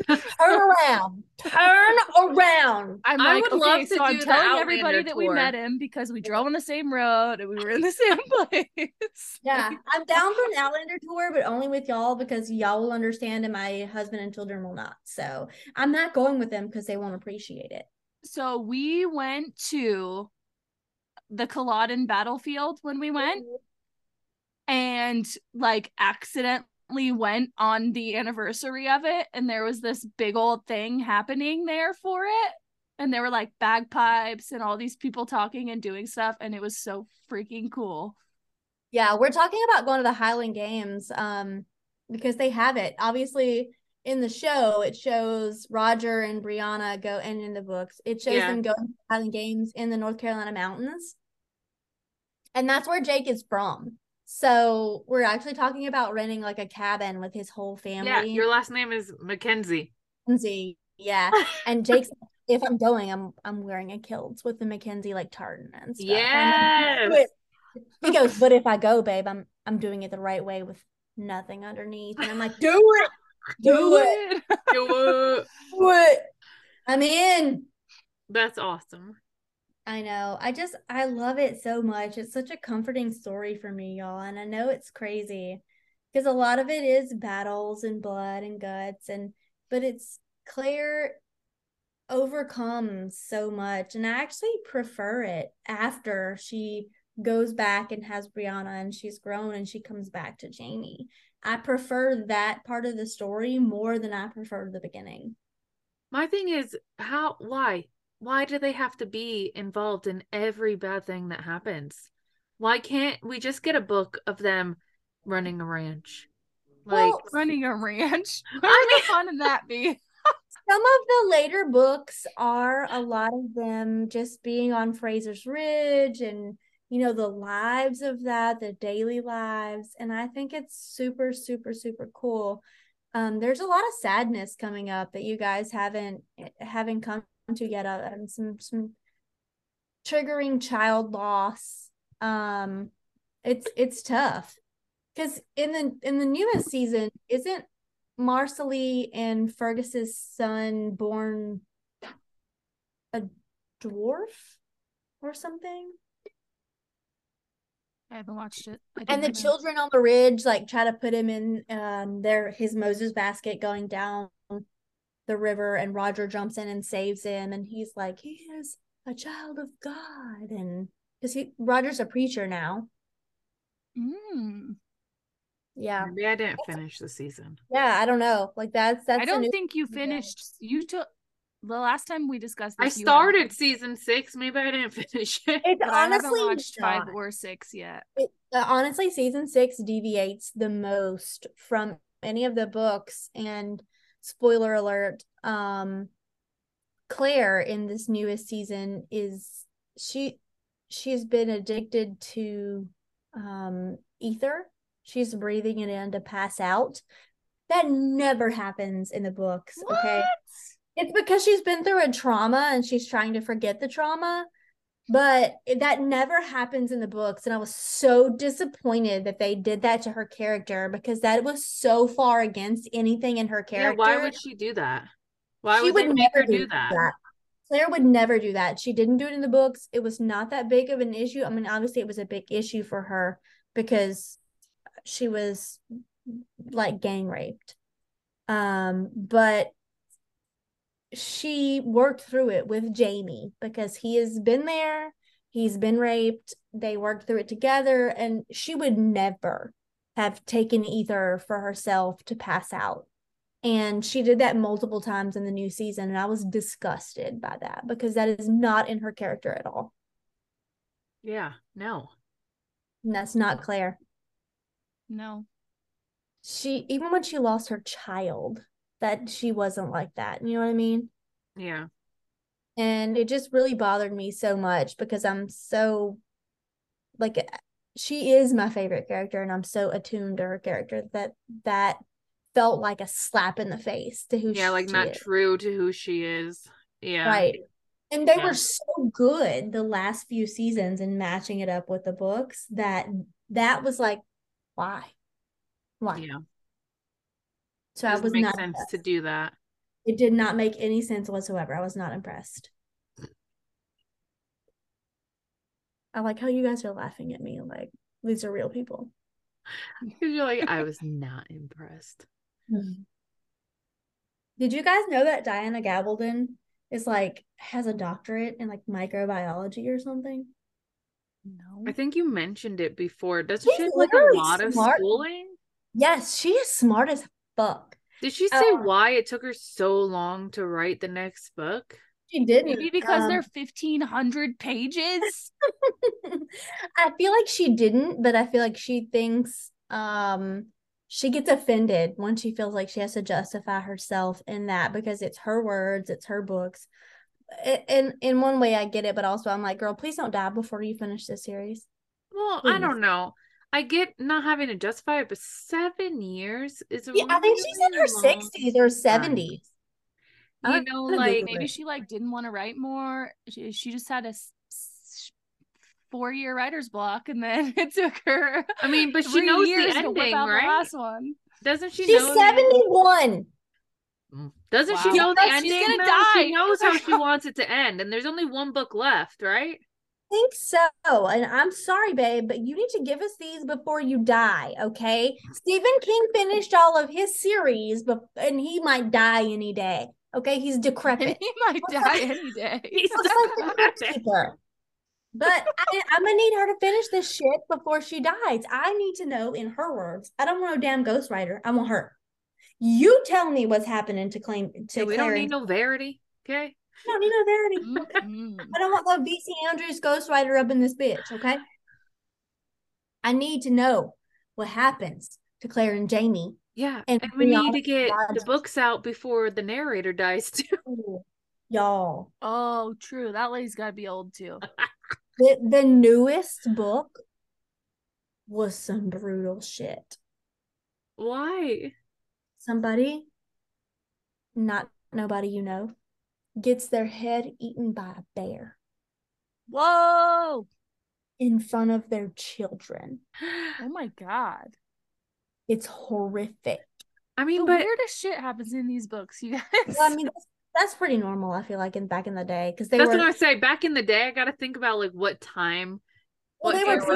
Turn around. Turn around. I'm I would okay, love to so I'm do telling everybody Outlander that we met him because we drove on the same road and we were in the same place. Yeah, I'm down for an Outlander tour, but only with y'all because y'all will understand and my husband and children will not. So I'm not going with them because they won't appreciate it. So we went to the Culloden battlefield when we went and like accidentally went on the anniversary of it and there was this big old thing happening there for it and there were like bagpipes and all these people talking and doing stuff and it was so freaking cool Yeah, we're talking about going to the Highland Games um because they have it. Obviously, in the show, it shows Roger and Brianna go and in the books, it shows Yeah. them going to Highland Games in the North Carolina mountains. And that's where Jake is from. So we're actually talking about renting like a cabin with his whole family. Yeah, your last name is Mackenzie. Mackenzie. Yeah. And Jake's if I'm going, I'm I'm wearing a kilt with the Mackenzie like tartan and stuff. Yes. he goes, but if I go, babe, I'm I'm doing it the right way with nothing underneath. And I'm like, do it. Do it. Do it. Do it. I'm in. That's awesome. I know. I just I love it so much. It's such a comforting story for me, y'all. And I know it's crazy because a lot of it is battles and blood and guts and but it's Claire overcomes so much and I actually prefer it after she goes back and has Brianna and she's grown and she comes back to Jamie. I prefer that part of the story more than I prefer the beginning. My thing is, how, why? Why do they have to be involved in every bad thing that happens? Why can't we just get a book of them running a ranch? Like, Well, running a ranch I how mean- fun would that be Some of the later books are a lot of them just being on Fraser's Ridge and you know the lives of that, the daily lives, and I think it's super super super cool. Um, there's a lot of sadness coming up that you guys haven't haven't come to yet. Uh, and some some triggering child loss. Um, it's it's tough because in the in the newest season, isn't Marsali and Fergus's son born a dwarf or something? i haven't watched it And the know. children on the ridge like try to put him in um their his Moses basket going down the river and Roger jumps in and saves him and he's like he is a child of God and because he Roger's a preacher now. Mm. Yeah. maybe I didn't finish the season. Yeah, I don't know. Like that's that's i don't think you Yeah. finished you took the last time we discussed I this you hadn't started finished- season six. Maybe I didn't finish it. It's but i haven't honestly watched five or six yet It, uh, honestly, season six deviates the most from any of the books. And spoiler alert, um, Claire in this newest season is she she's been addicted to um ether. She's breathing it in to pass out. That never happens in the books. Okay. It's because she's been through a trauma and she's trying to forget the trauma. But that never happens in the books. And I was so disappointed that they did that to her character because that was so far against anything in her Yeah, character. why would she do that? Why She would they make her do that? Claire would never do that. She didn't do it in the books. It was not that big of an issue. I mean, obviously, it was a big issue for her because she was like gang raped. Um, but she worked through it with Jamie because he has been there. He's been raped. They worked through it together, and she would never have taken ether for herself to pass out. And she did that multiple times in the new season. And I was disgusted by that because that is not in her character at all. Yeah, no. And that's not Claire. no She, even when she lost her child, that she wasn't like that. You know what I mean? Yeah. And it just really bothered me so much because I'm so, like, she is my favorite character and I'm so attuned to her character that that felt like a slap in the face to who Yeah, like not is. true to who she is. Yeah. Right. And they Yeah. were so good the last few seasons in matching it up with the books that that was like, why? Why? Yeah. So I was make not sense to do that. It did not make any sense whatsoever. I was not impressed. I like how you guys are laughing at me. Like these are real people. Because you're like, I was not impressed. Did you guys know that Diana Gabaldon is like has a doctorate in like microbiology or something? No. I think you mentioned it before. Doesn't She's she have like a literally lot of schooling? Yes, she is smart as fuck. Did she say Uh, why it took her so long to write the next book? She didn't. Maybe because um, they're 1500 pages. I feel like she didn't, but I feel like she thinks um she gets offended when she feels like she has to justify herself in that because it's her words, it's her books. I- In in one way I get it, but also I'm like, girl, please don't die before you finish this series. Well, I don't know. I get not having to justify it, but seven years is a Yeah, I think she's in her sixties or seventies. You know, like Maybe she like didn't want to write more. She, she just had a four year writer's block, and then it took her. I mean, but she three knows years the to whip ending, out the right? last one. Doesn't she She's seventy one. Mm. Doesn't she know the Yeah, she's gonna though? die. She knows how she wants it to end, and there's only one book left, right? Think so. And I'm sorry, babe, but you need to give us these before you die, okay? Stephen King finished all of his series, but and he might die any day. Okay, he's decrepit. he might die any day. He's like. But I, I'm gonna need her to finish this shit before she dies. I need to know, in her words, I don't want no damn ghostwriter. I want her. You tell me what's happening to claim to Yeah, we Claire don't need no Verity, okay? I don't need no Verity. Mm-mm. I don't want no VC Andrews ghostwriter up in this bitch, okay? I need to know what happens to Claire and Jamie. Yeah, And and, we need to Brianna get the books out before the narrator dies too. Y'all. Oh, true. That lady's got to be old too. The the newest book was some brutal shit. Why? Somebody, not nobody you know, gets their head eaten by a bear Whoa! in front of their children. Oh my god. It's horrific. I The mean, but weirdest shit happens in these books, you guys. Well, I mean, that's, that's pretty normal. I feel like in back in the day because they that's were what I say. Back in the day, I got to think about like what time, well, what they were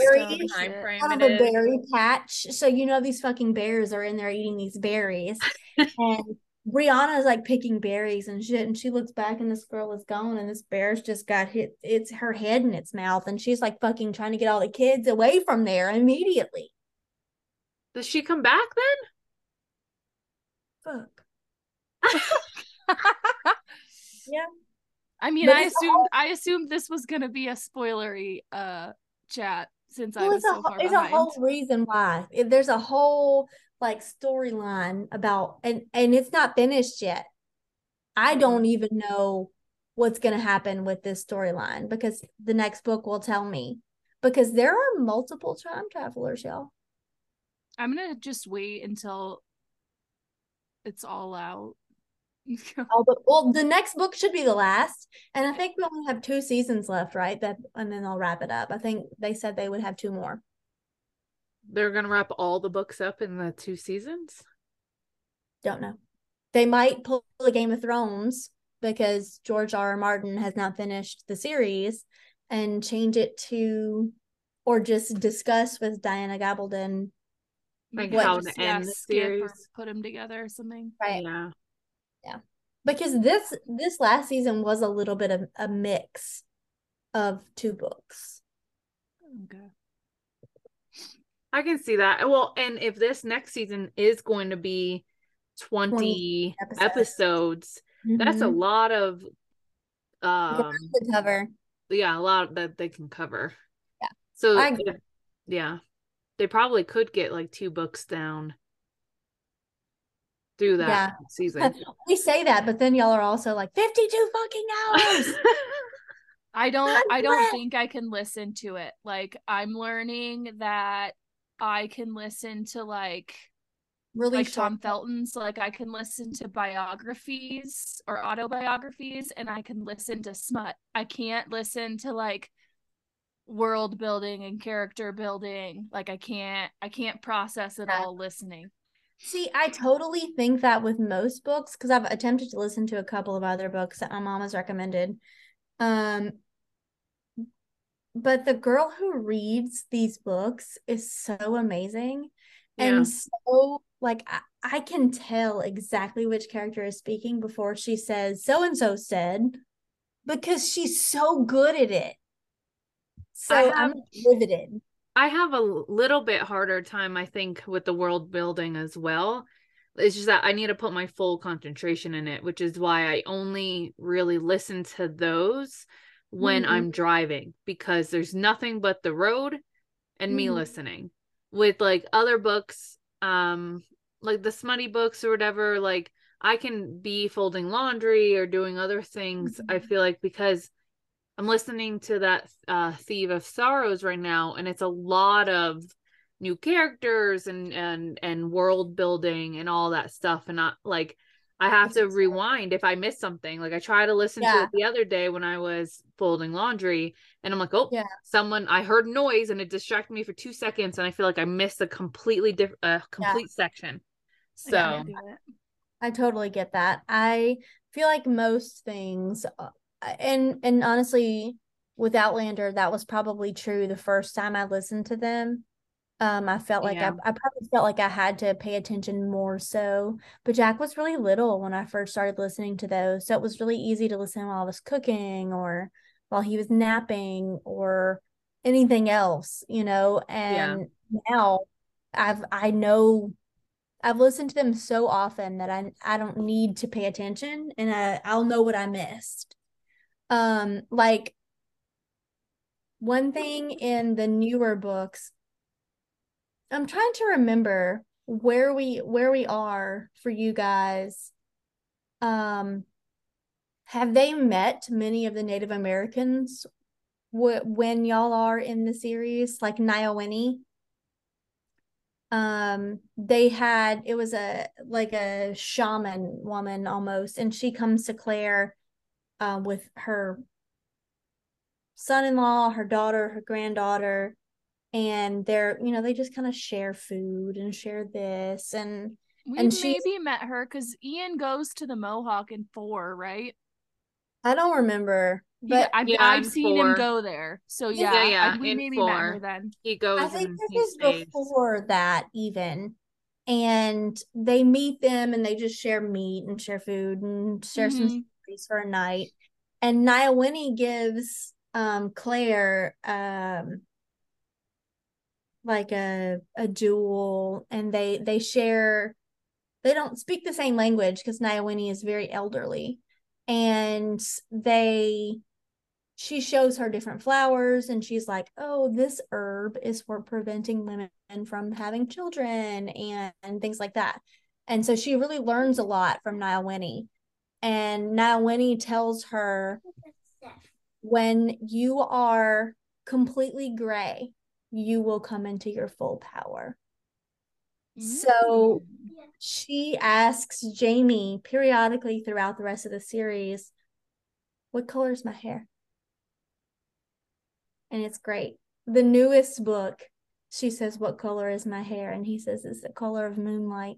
era, picking berries time out of a berry patch. So you know these fucking bears are in there eating these berries, and Brianna's like picking berries and shit. And she looks back, and this girl is gone, and this bear's just got hit. It's her head in its mouth, and she's like fucking trying to get all the kids away from there immediately. Does she come back then? Fuck. Yeah. I mean, But I assumed I assumed this was gonna be a spoilery uh chat since I was a so whole- far it's a whole reason why. There's a whole like storyline about and and it's not finished yet. I Mm-hmm. don't even know what's going to happen with this storyline because the next book will tell me. Because there are multiple time travelers, y'all. I'm gonna just wait until it's all out. All the, well, the next book should be the last, and I think we only have two seasons left, right? That and then they'll wrap it up. I think they said they would have two more. They're gonna wrap all the books up in the two seasons. Don't know. They might pull the Game of Thrones because George R. R. Martin has not finished the series and change it to, or just discuss with Diana Gabaldon. Like What- how to yeah, end the skip series. put them together or something. Right. Yeah. Yeah. Because this this last season was a little bit of a mix of two books. Okay. I can see that. Well, and if this next season is going to be 20, 20 episodes. episodes, that's a Mhm. lot of um to cover. yeah, a lot that they can cover. Yeah. So I agree. yeah. They probably could get like two books down through that Yeah. season. We say that, but then y'all are also like 52 fucking hours. I don't I don't think I can listen to it. Like I'm learning that I can listen to like really like. Tom Felton's like I can listen to biographies or autobiographies and I can listen to smut. I can't listen to like world building and character building. Like I can't I can't process it Yeah. all listening. See, I totally think that with most books, because I've attempted to listen to a couple of other books that my mom has recommended. Um, but the girl who reads these books is so amazing Yeah. and so like I, I can tell exactly which character is speaking before she says so and so said because she's so good at it. So oh, I I'm have- riveted. I have a little bit harder time, I think, with the world building as well. It's just that I need to put my full concentration in it, which is why I only really listen to those when Mhm. I'm driving because there's nothing but the road and me Mhm. listening. With like other books, um, like the smutty books or whatever, like I can be folding laundry or doing other things. I Mhm. feel like because I'm listening to that uh Thief of Sorrows right now, and it's a lot of new characters and and and world building and all that stuff. And not like I have to rewind if I miss something. Like I try to listen to it the other day when I was folding laundry, and I'm like, oh, Yeah. someone I heard noise and it distracted me for two seconds, and I feel like I missed a completely different, a complete section. So it. I totally get that. I feel like most things, uh, and and honestly, with Outlander, that was probably true the first time I listened to them. Um, I felt like Yeah. I, I probably felt like I had to pay attention more so. But Jack was really little when I first started listening to those, so it was really easy to listen while I was cooking or while he was napping or anything else, you know. Yeah. And now I've I know I've listened to them so often that I I don't need to pay attention and I, I'll know what I missed. Um, like one thing in the newer books, I'm trying to remember where we where we are for you guys. Um, have they met many of the Native Americans wh- when y'all are in the series, like Nayawenne? um they had it was a like a shaman woman almost and she comes to claire uh, with her son-in-law her daughter her granddaughter and they're you know they just kind of share food and share this and We And she's- maybe met her because Ian goes to the Mohawk in four, right? i don't remember He- but I've, Yeah, I've seen four. him go there. So Yeah, yeah, yeah, I- we in maybe met her then. he goes I think this is stays. before that even. And they meet them and they just share meat and share food and share some Mhm. stories for a night. And Nayawenne gives um Claire um like a a jewel and they they share they don't speak the same language because Nayawenne is very elderly. And they she shows her different flowers and she's like, "Oh, this herb is for preventing women from having children and, and things like that." And so she really learns a lot from Nayawenne. And Nayawenne tells her when you are completely gray, you will come into your full power. So Mm. she asks Jamie periodically throughout the rest of the series, What color is my hair? And it's great. The newest book, she says, What color is my hair? And he says, It's the color of moonlight.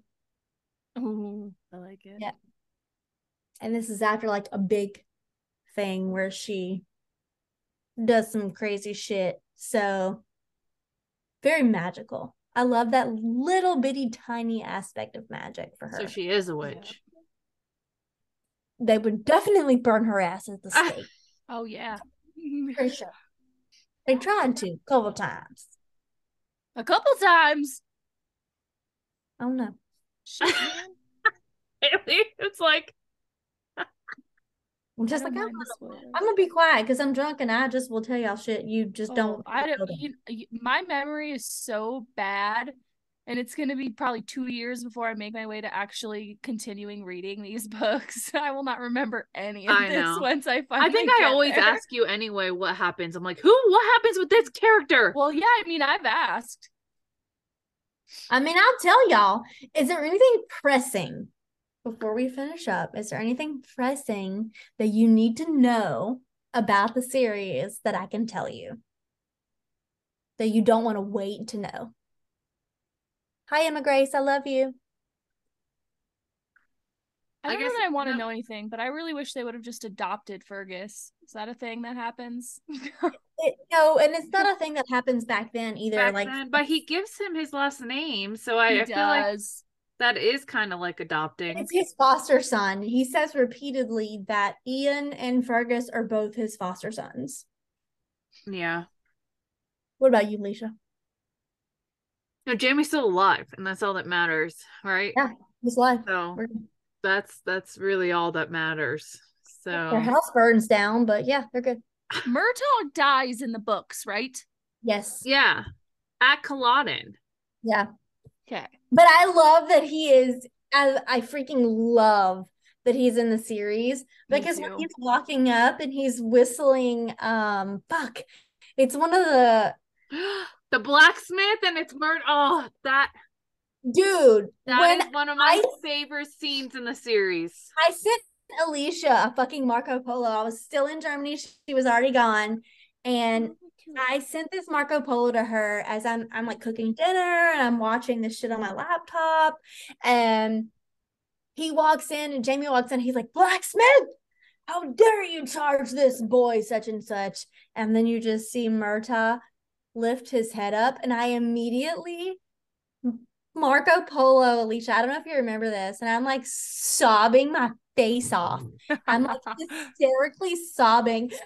Ooh, I like it. Yeah. And this is after like a big thing where she does some crazy shit. So very magical. I love that little bitty tiny aspect of magic for her. So she is a witch. they would definitely burn her ass at the ah. stake. Oh yeah. for sure. They tried to a couple times. A couple times. Oh, Don't know. It's like I'm just like I'm, spoilers. I'm gonna be quiet because I'm drunk and I just will tell y'all shit you just Oh, don't. I don't. You, my memory is so bad, and it's gonna be probably two years before I make my way to actually continuing reading these books. I will not remember any of I this know. once I finally. I think I always there. ask you anyway what happens. I'm like, who? What happens with this character? Well, yeah. I mean, I've asked. I mean, I'll tell y'all. Is there anything pressing before we finish up? Is there anything pressing that you need to know about the series that I can tell you that you don't want to wait to know? Hi, Emma Grace. I love you. I I don't know guess- that I want to no. know anything, but I really wish they would have just adopted Fergus. Is that a thing that happens? It, no, and it's not a thing that happens back then either. back like, then, but he gives him his last name, so I, he I feel like does. That is kind of like adopting. it's his foster son. He says repeatedly that Ian and Fergus are both his foster sons. Yeah. What about you, Leisha? No, Jamie's still alive, and that's all that matters, right? Yeah. His life. So We're- that's that's really all that matters. So their house burns down, but yeah, they're good. Murtagh dies in the books, right? Yes. yeah, at Culloden. Yeah. Okay. But I love that he is I, I freaking love that he's in the series Me because when he's walking up and he's whistling um fuck. It's one of the the blacksmith, and it's murder. Oh, that dude, that is one of my I- favorite scenes in the series. I sent Allisha a fucking Marco Polo. I was still in Germany. She was already gone. And I sent this Marco Polo to her as I'm I'm like cooking dinner and I'm watching this shit on my laptop. And he walks in and Jamie walks in. He's like, Blacksmith, how dare you charge this boy such and such? And then you just see Murtagh lift his head up, and I immediately Marco Polo, Allisha. I don't know if you remember this, and I'm like sobbing my face off. I'm like hysterically sobbing.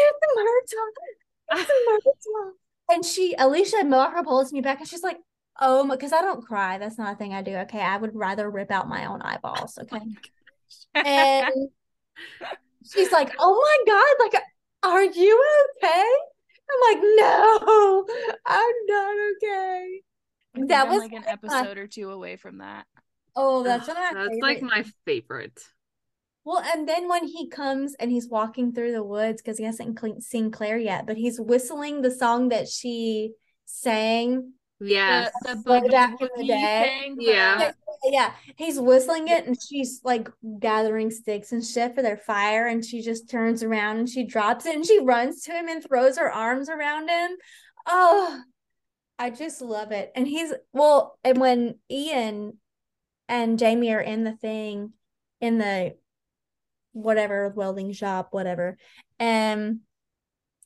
It's Murtagh. It's Murtagh. And she, Allisha Marco pulls me back and she's like, oh my, because I don't cry. That's not a thing I do. Okay. I would rather rip out my own eyeballs. Oh okay. And she's like, oh my God, like, are you okay? I'm like, no, I'm not okay. That was like an my- episode or two away from that. Oh, that's Ugh, one of my that's like my favorite. Well, and then when he comes and he's walking through the woods because he hasn't seen Claire yet, but he's whistling the song that she sang. Yes. The, the Way back in the day. Yeah. Yeah, he's whistling it, and she's like gathering sticks and shit for their fire, and she just turns around and she drops it and she runs to him and throws her arms around him. Oh, I just love it. And he's well, and when Ian and Jamie are in the thing, in the whatever welding shop, whatever, and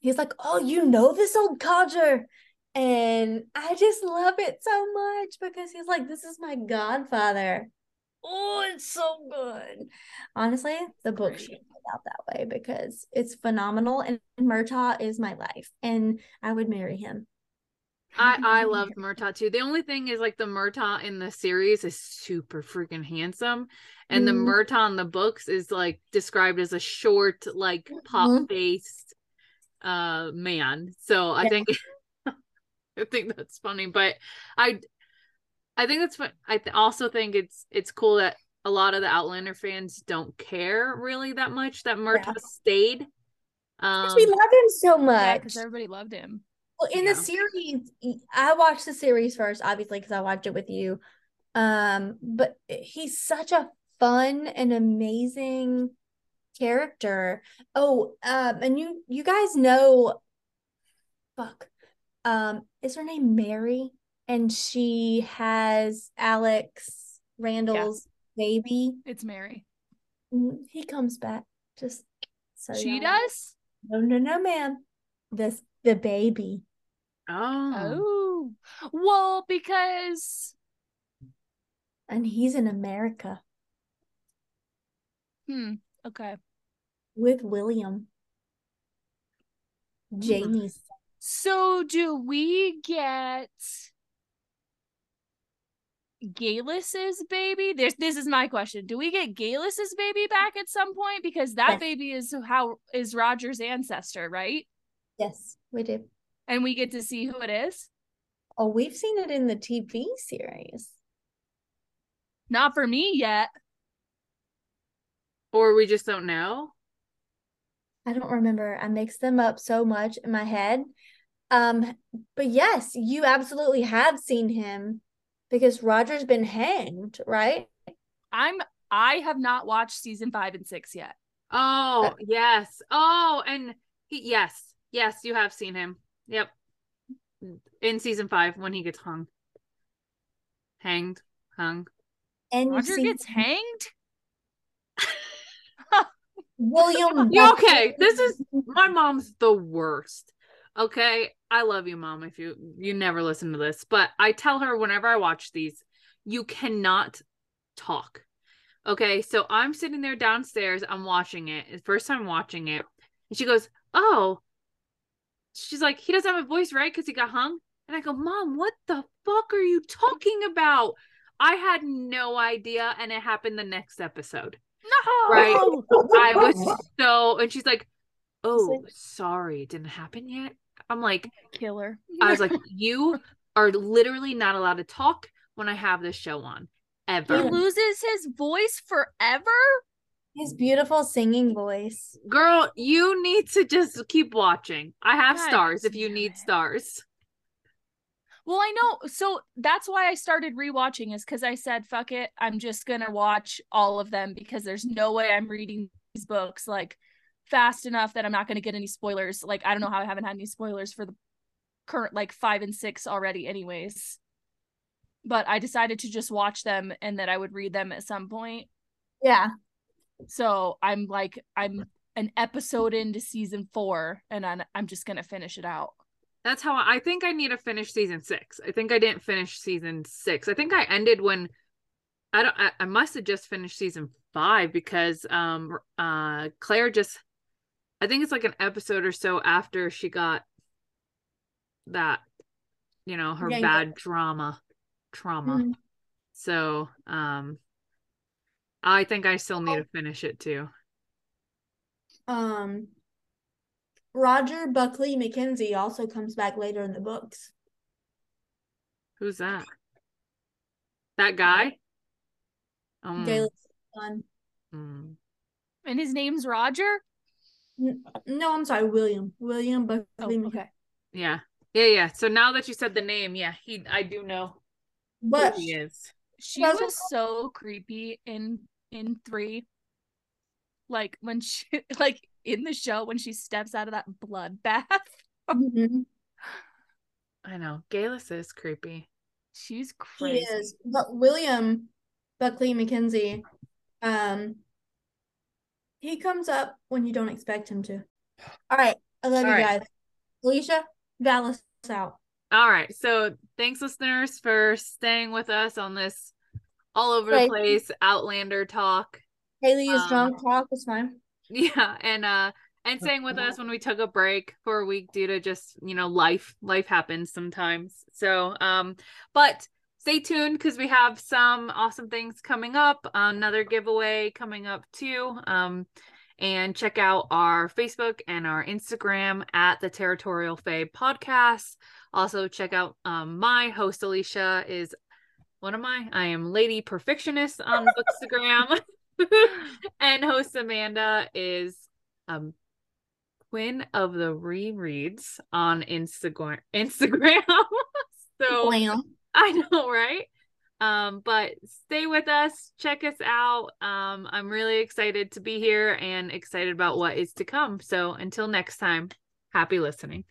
he's like, "Oh, you know this old codger." And I just love it so much because he's like, this is my godfather. Oh, it's so good. Honestly, the book should out that way because it's phenomenal. And Murtagh is my life, and I would marry him. I I loved Murtagh too. The only thing is like the Murtagh in the series is super freaking handsome, and the Mhm. Murtagh in the books is like described as a short, like pop faced uh man. So I Yeah. think I think that's funny, but I I think that's what I th- also think it's it's cool that a lot of the Outlander fans don't care really that much that Murtagh stayed. Um, we love him so Yeah, much. because everybody loved him. Well, in Yeah. the series, I watched the series first, obviously, because I watched it with you. Um, but he's such a fun and amazing character. Oh, um, and you you guys know, fuck, um, is her name Mary? And she has Alex Randall's baby. It's Mary. Mm, He comes back. Just so she know. does? No, no, no, ma'am. This the baby. oh, Oh. Well, because and he's in America hmm, okay. with William. Jamie's So do we get Geillis's baby? This this is my question. Do we get Geillis's baby back at some point? Because that Yes. baby is how is Roger's ancestor, right? yes, we do. And we get to see who it is. Oh, we've seen it in the TV series. Not for me yet. or we just don't know. I don't remember. I mix them up so much in my head. Um, but yes, you absolutely have seen him because Roger's been hanged, right? I'm I have not watched season five and six yet. Oh, yes. Oh, and he, yes, yes, you have seen him. Yep. In season five when he gets hung. Hanged, hung. And you've Roger seen gets hanged? William. You Buccleigh- okay? This is my mom's the worst. Okay, I love you, mom. If you you never listen to this, but I tell her whenever I watch these, you cannot talk. Okay, so I'm sitting there downstairs. I'm watching it. It's First time watching it, and she goes, "Oh." She's like, "He doesn't have a voice, right? Because he got hung." And I go, "Mom, what the fuck are you talking about?" I had no idea, and it happened the next episode. No. Right. I was so, and she's like, "Oh, sorry, it didn't happen yet." I'm like, Killer. I was like, "You are literally not allowed to talk when I have this show on, he ever." loses his voice forever. His beautiful singing voice. Girl, you need to just keep watching. I have God stars if you need it. stars. Well, I know. So that's why I started rewatching is because I said, fuck it. I'm just going to watch all of them because there's no way I'm reading these books like fast enough that I'm not going to get any spoilers. Like, I don't know how I haven't had any spoilers for the current like five and six already, anyways. But I decided to just watch them and that I would read them at some point. Yeah. So I'm like, I'm an episode into season four and I'm, I'm just going to finish it out. That's how I, I think I need to finish season six. I think I didn't finish season six. I think I ended when I don't. I, I must have just finished season five because um uh Claire just. I think it's like an episode or so after she got that, you know, her Yeah, yeah. bad drama, trauma. Mhm. So um, I think I still need to finish it too. Um, Roger Buccleigh MacKenzie also comes back later in the books. Who's that? That guy. Um, Geillis's son. mm. And his name's Roger. No, I'm sorry, William. William Buccleigh. Oh, okay. Yeah. Yeah, yeah. So now that you said the name, yeah, he I do know But who he is. She was so creepy in in three. Like when she like in the show when she steps out of that blood bath. Mhm. I know. Geillis is creepy. She's crazy he is. But William Buccleigh MacKenzie, um, he comes up when you don't expect him to. All right, I love All you right. guys. Allisha, Dallas out. All right. So thanks listeners for staying with us on this all over Right. the place Outlander talk. Haley is Um, drunk. Talk is fine. Yeah, and uh and staying with us when we took a break for a week due to just, you know, life. Life happens sometimes. So um but stay tuned because we have some awesome things coming up. Another giveaway coming up too. Um and check out our Facebook and our Instagram at the Territorial Fae podcast. Also check out um my host Allisha is what am I? I am Lady Perfictionist on Bookstagram. and host Amanda is um Quinn of the Rereads on Instagram. Instagram. so Blam. I know, right? Um, but stay with us, check us out. Um, I'm really excited to be here and excited about what is to come. So until next time, happy listening.